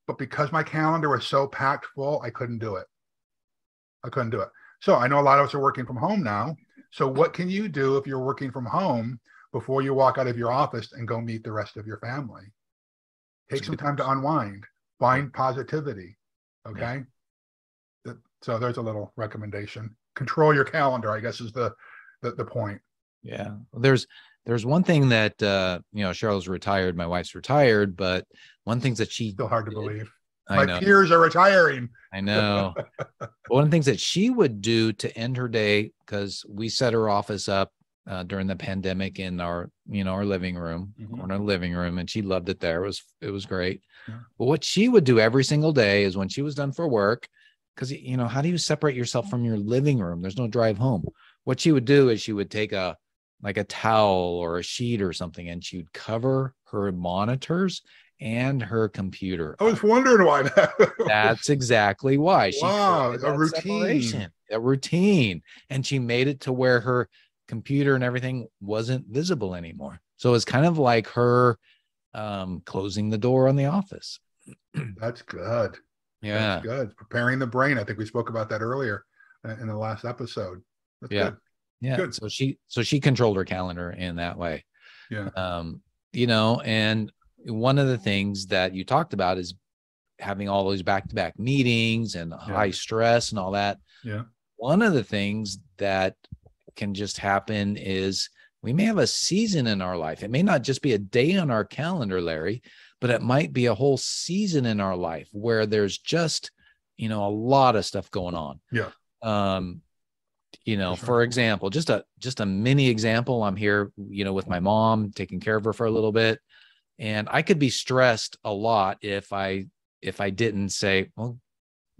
But because my calendar was so packed full, I couldn't do it. I couldn't do it. So I know a lot of us are working from home now. So what can you do if you're working from home before you walk out of your office and go meet the rest of your family? Take some time to unwind, find positivity. Okay. Yeah. So there's a little recommendation. Control your calendar, I guess is the the, the point. Yeah. There's there's one thing that uh, you know, Cheryl's retired, my wife's retired, but one thing that she still hard to believe. I my know. peers are retiring. I know. one of the things that she would do to end her day, because we set her office up uh, during the pandemic in our, you know, our living room, mm-hmm. living room, and she loved it there. It was it was great. Yeah. But what she would do every single day is when she was done for work, because you know, how do you separate yourself from your living room? There's no drive home. What she would do is she would take a like a towel or a sheet or something, and she would cover her monitors and her computer. I was wondering why that. That's exactly why. She wow, a routine. A routine. And she made it to where her computer and everything wasn't visible anymore. So it's kind of like her um, closing the door on the office. That's good. Yeah. That's good. Preparing the brain. I think we spoke about that earlier in the last episode. That's yeah. Good. Yeah. Good. So she so she controlled her calendar in that way. Yeah. Um, you know, and one of the things that you talked about is having all those back-to-back meetings and yeah. high stress and all that. Yeah. One of the things that can just happen is we may have a season in our life. It may not just be a day on our calendar, Larry, but it might be a whole season in our life where there's just, you know, a lot of stuff going on. Yeah. Um, you know, for example, just a just a mini example. I'm here, you know, with my mom, taking care of her for a little bit and i could be stressed a lot if i if i didn't say well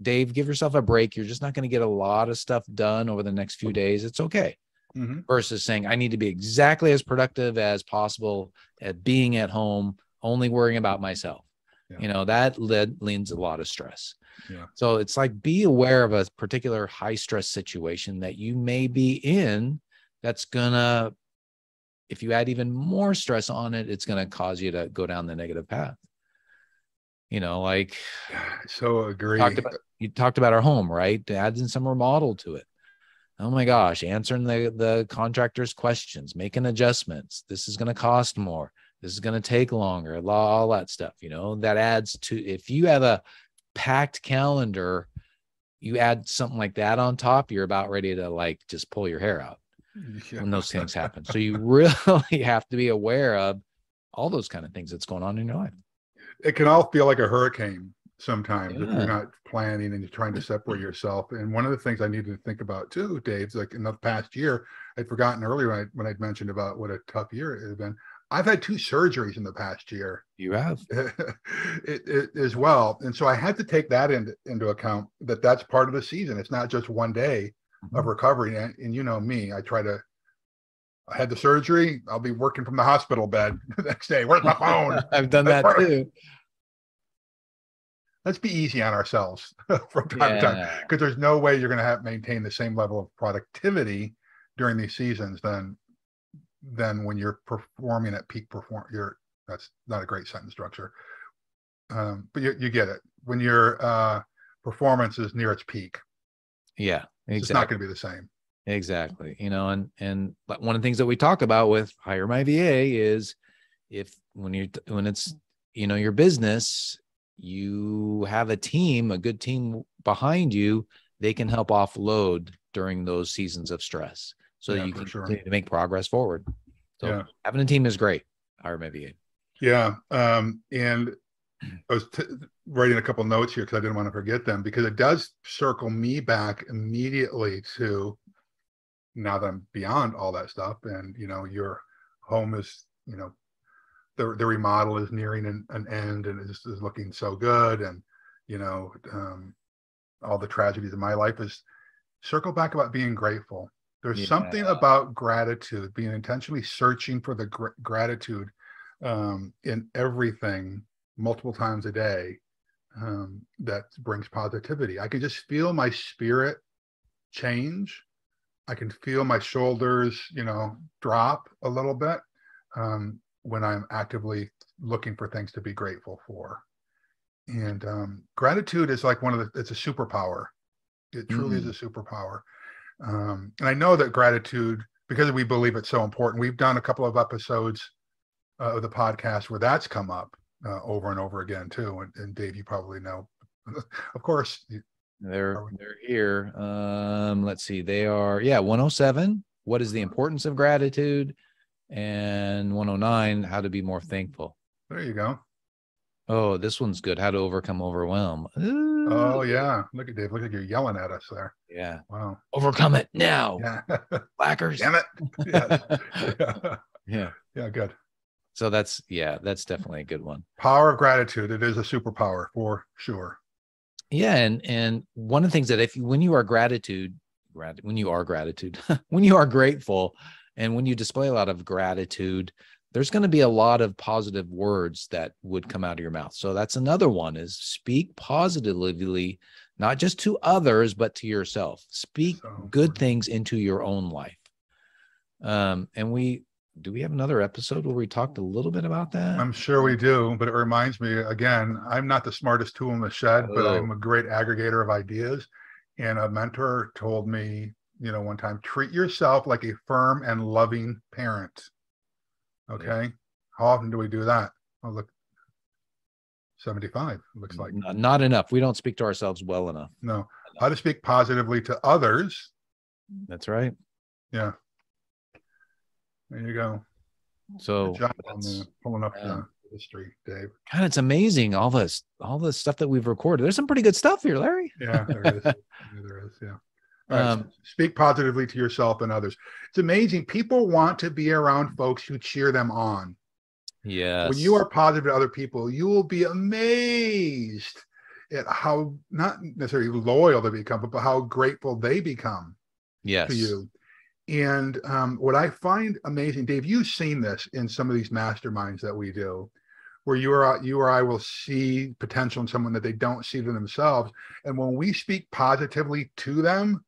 dave give yourself a break you're just not going to get a lot of stuff done over the next few days it's okay mm-hmm. versus saying i need to be exactly as productive as possible at being at home only worrying about myself yeah. you know that led, leans a lot of stress yeah. so it's like be aware of a particular high stress situation that you may be in that's gonna if you add even more stress on it, it's to cause you to go down the negative path. You know, like so agree. Talked about, you talked about our home, right? Adding some remodel to it. Oh my gosh, answering the the contractor's questions, making adjustments. This is going to cost more. This is going to take longer. All that stuff. You know, that adds to if you have a packed calendar, you add something like that on top, you're about ready to like just pull your hair out yeah. when those things happen. So you really have to be aware of all those kind of things that's going on in your life. It can all feel like a hurricane sometimes yeah. if you're not planning and you're trying to separate yourself. And one of the things I needed to think about too, Dave, like in the past year, I'd forgotten earlier when, I, when I'd mentioned about what a tough year it had been. I've had two surgeries in the past year. You have it, it, as well, and so I had to take that into into account. That that's part of the season. It's not just one day of mm-hmm. recovery. And, and you know me, I try to. I had the surgery. I'll be working from the hospital bed the next day. Where's my phone? I've done that too. Let's be easy on ourselves from time yeah. to time, because there's no way you're going to have maintain the same level of productivity during these seasons than than when you're performing at peak perform. You're that's not a great sentence structure, um, but you, you get it when your uh, performance is near its peak. Yeah, exactly. It's not going to be the same. Exactly. You know, and and one of the things that we talk about with hire my VA is if when you're when it's you know your business, you have a team, a good team behind you, they can help offload during those seasons of stress so yeah, that you can sure. continue to make progress forward. So yeah. having a team is great. I remember VA. Yeah. Um, and I was t- writing a couple notes here because I didn't want to forget them because it does circle me back immediately to now that I'm beyond all that stuff and you know your home is you know the the remodel is nearing an, an end and is looking so good and you know, um, all the tragedies of my life is circle back about being grateful. There's yeah. something about gratitude, being intentionally searching for the gr- gratitude um, in everything multiple times a day um, that brings positivity. I can just feel my spirit change. I can feel my shoulders, you know, drop a little bit um, when I'm actively looking for things to be grateful for. And um, gratitude is like one of the, it's a superpower. It truly mm. is a superpower. Um, and I know that gratitude, because we believe it's so important, we've done a couple of episodes uh, of the podcast where that's come up uh, over and over again too. And, and Dave, you probably know, of course. They're they're here. Um, let's see. They are yeah 107. What is the importance of gratitude? And 109. How to be more thankful. There you go. Oh, this one's good. How to overcome overwhelm. Oh, Ooh. Oh yeah. Look at Dave. Look like you're yelling at us there. Yeah. Wow. Overcome it now. Yeah. Blackers. Damn it. Yes. yeah. yeah. Yeah. Good. So that's yeah, that's definitely a good one. Power of gratitude. It is a superpower for sure. Yeah, and and one of the things that if when you are gratitude, when you are gratitude, when you are grateful, and when you display a lot of gratitude, there's going to be a lot of positive words that would come out of your mouth. So that's another one is speak positively, not just to others, but to yourself. Speak so good things into your own life. Um, and we do we have another episode where we talked a little bit about that? I'm sure we do, but it reminds me again, I'm not the smartest tool in the shed, oh. but I'm a great aggregator of ideas. And a mentor told me, you know, one time, treat yourself like a firm and loving parent. Okay. Yeah. How often do we do that? Oh, look, 75 looks like. Not enough. We don't speak to ourselves well enough. No. How to speak positively to others. That's right. Yeah. There you go. So the, pulling up yeah. the history, Dave. God, it's amazing all this, all the stuff that we've recorded. There's some pretty good stuff here, Larry. Yeah, there is. yeah, there is. Yeah. Right, um, speak positively to yourself and others. It's amazing. People want to be around folks who cheer them on. Yeah. When you are positive to other people, you will be amazed at how not necessarily loyal they become, but how grateful they become yes. to you. And um, what I find amazing, Dave, you've seen this in some of these masterminds that we do, where you or you or I will see potential in someone that they don't see to themselves, and when we speak positively to them,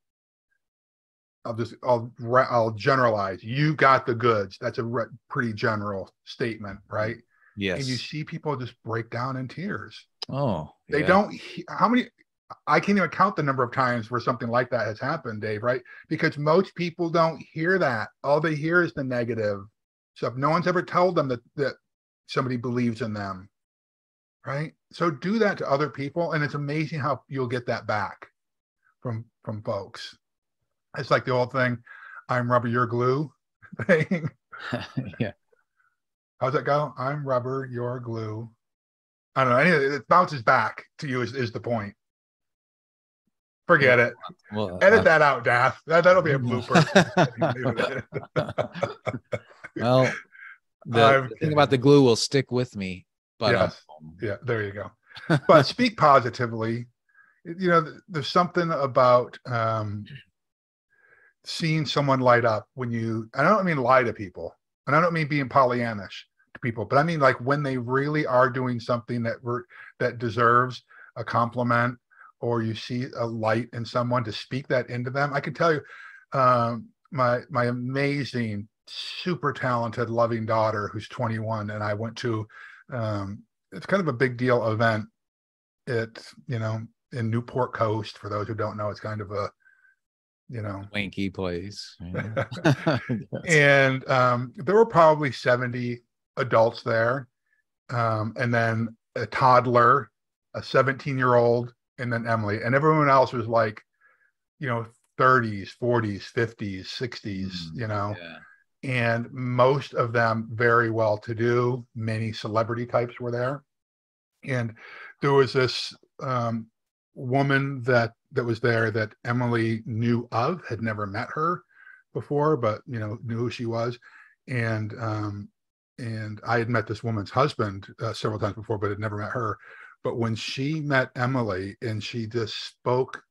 I'll just I'll I'll generalize. You got the goods. That's a re- pretty general statement, mm-hmm. right? Yes. And you see people just break down in tears. Oh, they yeah. don't. How many? I can't even count the number of times where something like that has happened, Dave, right? Because most people don't hear that. All they hear is the negative stuff. No one's ever told them that that somebody believes in them. Right. So do that to other people. And it's amazing how you'll get that back from from folks. It's like the old thing, I'm rubber, you're glue thing. yeah. How's that go? I'm rubber, you're glue. I don't know. Anyway, It bounces back to you is, is the point. Forget it. Well, Edit uh, that out, Dave. That that'll be a blooper. well, the, the thing about the glue will stick with me. But yes. Um, yeah, there you go. But speak positively. You know, there's something about um, seeing someone light up when you. I don't mean lie to people, and I don't mean being Pollyannish to people, but I mean like when they really are doing something that that deserves a compliment or you see a light in someone to speak that into them. I can tell you, um, my my amazing, super talented, loving daughter who's 21, and I went to. Um, it's kind of a big deal event. It you know in Newport Coast. For those who don't know, it's kind of a you know wanky place. and um, there were probably 70 adults there, um, and then a toddler, a 17 year old, and then Emily, and everyone else was like, you know, 30s, 40s, 50s, 60s, mm, you know, yeah. and most of them very well to do. Many celebrity types were there, and there was this um, woman that that was there that Emily knew of, had never met her before, but you know knew who she was, and um, and I had met this woman's husband uh, several times before, but had never met her But when she met Emily and she just spoke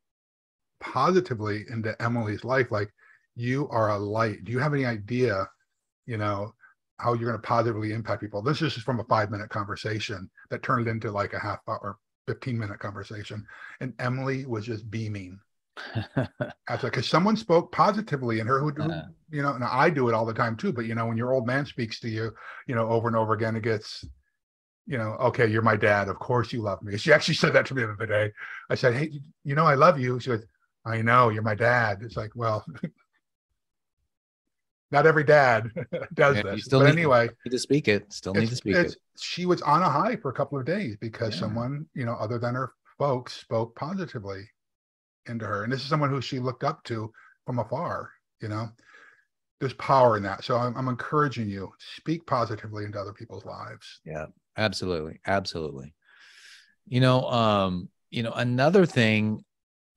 positively into Emily's life, like, you are a light. Do you have any idea, you know, how you're going to positively impact people? This is just from a five minute conversation that turned into like a half hour, 15 minute conversation. And Emily was just beaming. After because someone spoke positively in her who, who uh, you know, and I do it all the time too. But you know, when your old man speaks to you, you know, over and over again, it gets you know, okay, you're my dad. Of course you love me. She actually said that to me the other day. I said, Hey, you know, I love you. She goes, I know you're my dad. It's like, well, not every dad does yeah, this. Still but need, anyway, need to speak it. Still need to speak it. She was on a high for a couple of days because yeah. someone, you know, other than her folks spoke positively into her. And this is someone who she looked up to from afar, you know. There's power in that. So I'm, I'm encouraging you, speak positively into other people's lives. Yeah. Absolutely. Absolutely. You know, um, you know, another thing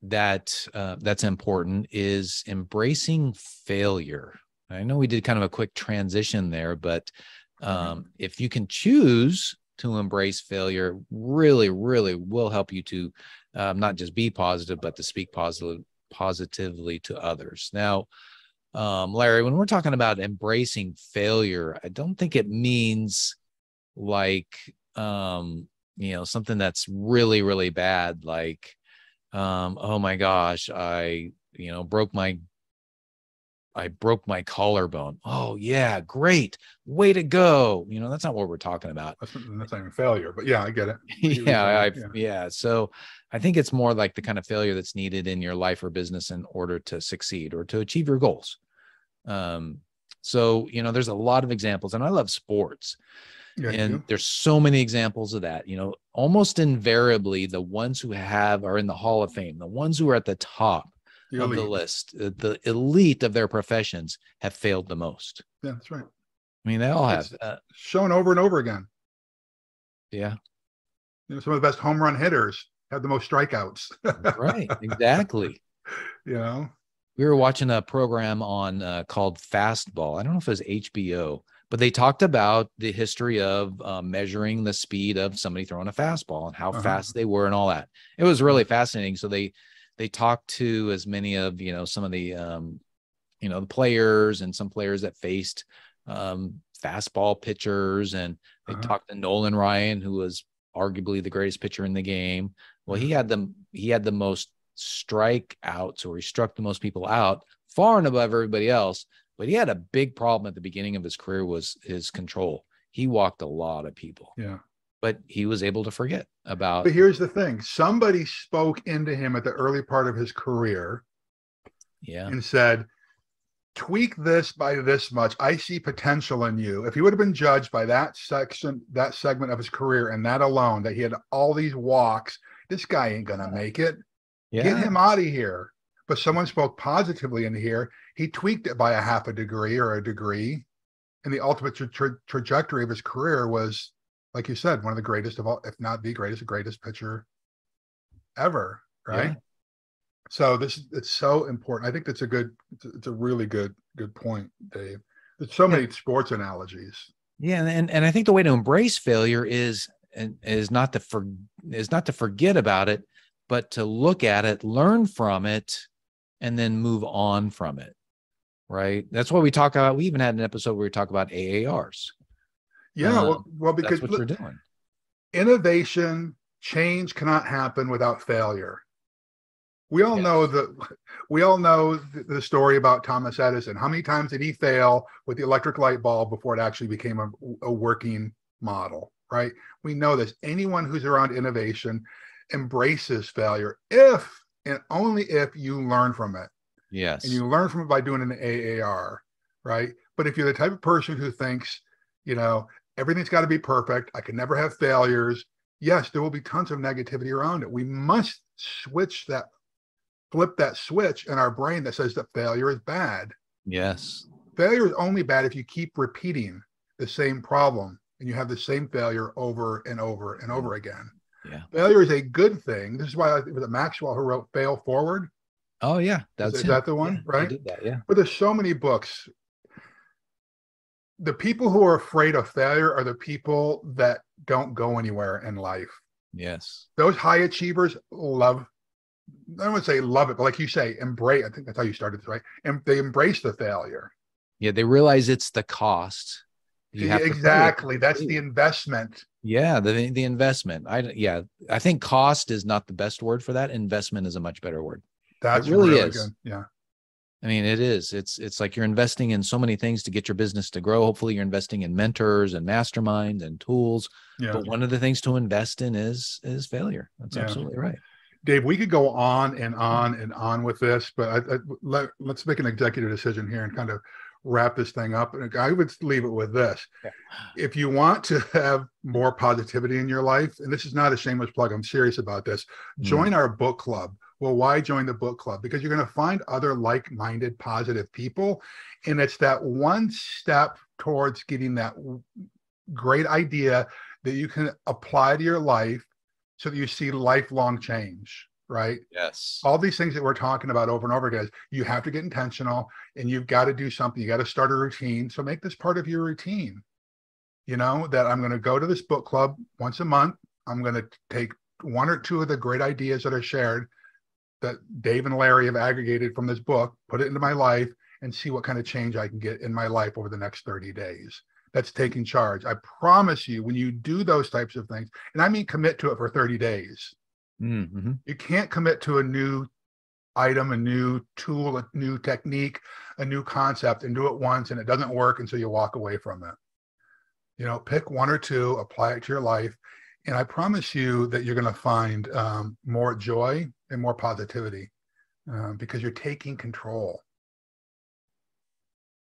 that uh, that's important is embracing failure. I know we did kind of a quick transition there, but mm-hmm. um, if you can choose to embrace failure, really, really will help you to um, not just be positive, but to speak positive positively to others. Now, um, Larry, when we're talking about embracing failure, I don't think it means like um you know something that's really really bad like um oh my gosh i you know broke my i broke my collarbone. Oh yeah great way to go. You know that's not what we're talking about. That's, that's not even failure but yeah i get it. Yeah I, yeah. yeah so i think it's more like the kind of failure that's needed in your life or business in order to succeed or to achieve your goals. Um so you know there's a lot of examples and i love sports yeah, and there's so many examples of that. You know, almost invariably, the ones who have are in the Hall of Fame, the ones who are at the top of the list, uh, the elite of their professions have failed the most. Yeah, that's right. I mean, they all have uh, shown over and over again. Yeah. You know, some of the best home run hitters have the most strikeouts. right. Exactly. you know, we were watching a program on uh, called Fastball. I don't know if it was HBO, but they talked about the history of uh, measuring the speed of somebody throwing a fastball and how uh-huh. fast they were and all that. It was really fascinating. So they they talked to as many of you know some of the um, you know the players and some players that faced um, fastball pitchers, and they uh-huh. talked to Nolan Ryan, who was arguably the greatest pitcher in the game. Well, he mm-hmm. had them. He had the most strikeouts, or he struck the most people out, far and above everybody else but he had a big problem at the beginning of his career was his control. He walked a lot of people. Yeah. But he was able to forget about But here's the thing. Somebody spoke into him at the early part of his career. Yeah. And said, tweak this by this much. I see potential in you. If he would have been judged by that section, that segment of his career and that alone, that he had all these walks, this guy ain't gonna make it. Yeah. Get him out of here but someone spoke positively in here. He tweaked it by a half a degree or a degree. And the ultimate tra- trajectory of his career was, like you said, one of the greatest of all, if not the greatest, greatest pitcher ever. Right. Yeah. So this it's so important. I think that's a good, it's a, really good, good point, Dave. There's so many sports analogies. Yeah, and and I think the way to embrace failure is is not to for is not to forget about it, but to look at it, learn from it, and then move on from it. Right. That's what we talk about. We even had an episode where we talk about AARs. Yeah. Uh, well, well, because that's what you're doing. Innovation, change cannot happen without failure. We all yes. know that we all know the story about Thomas Edison. How many times did he fail with the electric light bulb before it actually became a, a working model? Right. We know this. Anyone who's around innovation embraces failure if and only if you learn from it. Yes. And you learn from it by doing an AAR, right? But if you're the type of person who thinks, you know, everything's got to be perfect, I can never have failures, yes, there will be tons of negativity around it. We must switch that, flip that switch in our brain that says that failure is bad. Yes. Failure is only bad if you keep repeating the same problem and you have the same failure over and over and mm. over again. Yeah. Failure is a good thing. This is why it was Maxwell who wrote Fail Forward. Oh yeah, that's is, is that the one, yeah, right? Did that, yeah. But there's so many books. The people who are afraid of failure are the people that don't go anywhere in life. Yes. Those high achievers love, I would say love it, but like you say, embrace. I think that's how you started, this, right? And they embrace the failure. Yeah, they realize it's the cost. exactly. That's the investment. Yeah, the the investment. I yeah, I think cost is not the best word for that. Investment is a much better word. That's it really, really is. Good. Yeah. I mean, it is. It's it's like you're investing in so many things to get your business to grow. Hopefully, you're investing in mentors and masterminds and tools. Yeah. But one of the things to invest in is is failure. That's yeah. absolutely right. Dave, we could go on and on and on with this, but I, I, let, let's make an executive decision here and kind of wrap this thing up. And I would leave it with this. Yeah. If you want to have more positivity in your life, and this is not a shameless plug, I'm serious about this, mm. join our book club. Well, why join the book club? Because you're going to find other like minded, positive people. And it's that one step towards getting that great idea that you can apply to your life so that you see lifelong change right? Yes. All these things that we're talking about over and over again, you have to get intentional and you've got to do something. You got to start a routine. So make this part of your routine. You know, that I'm going to go to this book club once a month. I'm going to take one or two of the great ideas that are shared that Dave and Larry have aggregated from this book, put it into my life, and see what kind of change I can get in my life over the next 30 days. That's taking charge. I promise you, when you do those types of things, and I mean commit to it for 30 days, mm-hmm. you can't commit to a new item, a new tool, a new technique, a new concept, and do it once and it doesn't work until you walk away from it. You know, pick one or two, apply it to your life, and I promise you that you're going to find um, more joy and more positivity uh, because you're taking control.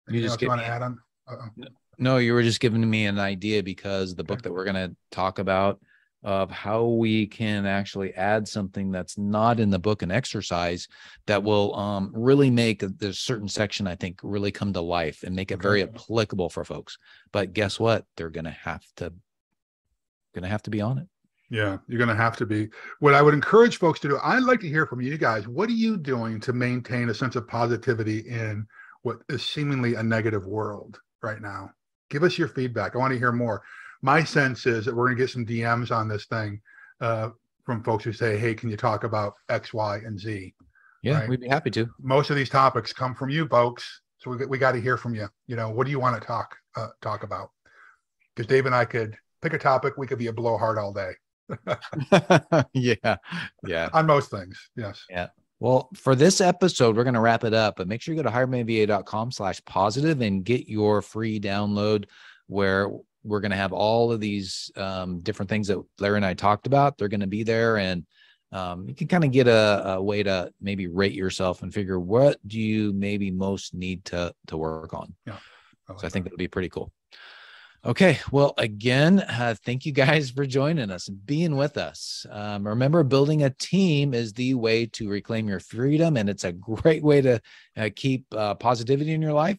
You just want to add on? Uh-oh. No, you were just giving me an idea because the book that we're going to talk about of how we can actually add something that's not in the book and exercise that will um, really make a, certain section i think really come to life and make it very applicable for folks but guess what they're going to have to going to have to be on it. Yeah, you're going to have to be. What I would encourage folks to do, I'd like to hear from you guys. What are you doing to maintain a sense of positivity in what is seemingly a negative world right now? Give us your feedback. I want to hear more. My sense is that we're going to get some DMs on this thing uh, from folks who say, "Hey, can you talk about X, Y, and Z?" Yeah, right? we'd be happy to. Most of these topics come from you folks, so we we got to hear from you. You know, what do you want to talk uh, talk about? Because Dave and I could pick a topic. We could be a blowhard all day. yeah. Yeah. On most things. Yes. Yeah. Well, for this episode, we're going to wrap it up, but make sure you go to hiremyva.com slash positive and get your free download where we're going to have all of these um, different things that Larry and I talked about. They're going to be there and um, you can kind of get a, a, way to maybe rate yourself and figure what do you maybe most need to, to work on. Yeah. I like so I think that would be pretty cool. Okay. Well, again, uh, thank you guys for joining us, and being with us. Um, remember, building a team is the way to reclaim your freedom, and it's a great way to uh, keep uh, positivity in your life.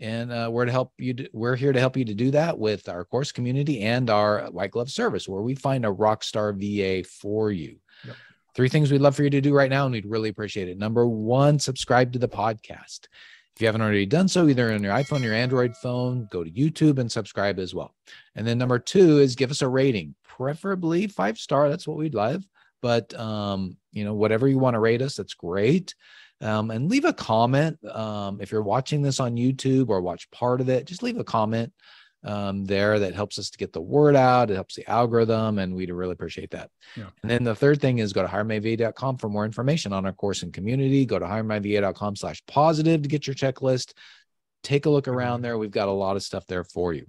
And uh, we're to help you. Do, we're here to help you to do that with our course community and our white glove service, where we find a rock star VA for you. Yep. Three things we'd love for you to do right now, and we'd really appreciate it. Number one, subscribe to the podcast. If you haven't already done so, either on your iPhone or your Android phone, go to YouTube and subscribe as well. And then number two is give us a rating, preferably five star. That's what we'd love. But um, you know, whatever you want to rate us, that's great. Um, and leave a comment. Um, if you're watching this on YouTube or watch part of it, just leave a comment um, there that helps us to get the word out. It helps the algorithm, and we'd really appreciate that. Yeah. And then the third thing is go to hiremyva.com for more information on our course and community. Go to hiremyva.com slash positive to get your checklist. Take a look around there. We've got a lot of stuff there for you.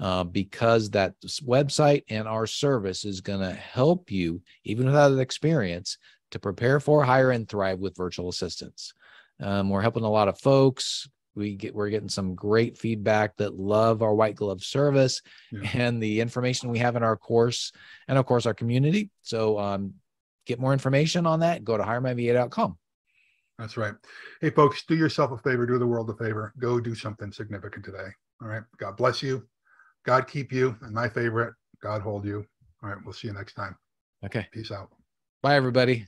Uh, because that website and our service is going to help you, even without an experience, to prepare for, hire, and thrive with virtual assistants. Um, we're helping a lot of folks we get we're getting some great feedback that love our white glove service yeah. and the information we have in our course and of course our community. So um, get more information on that go to hiremyva.com that's right. Hey folks do yourself a favor do the world a favor. Go do something significant today. All right. God bless you. God keep you and my favorite god hold you. All right. We'll see you next time. Okay. Peace out. Bye everybody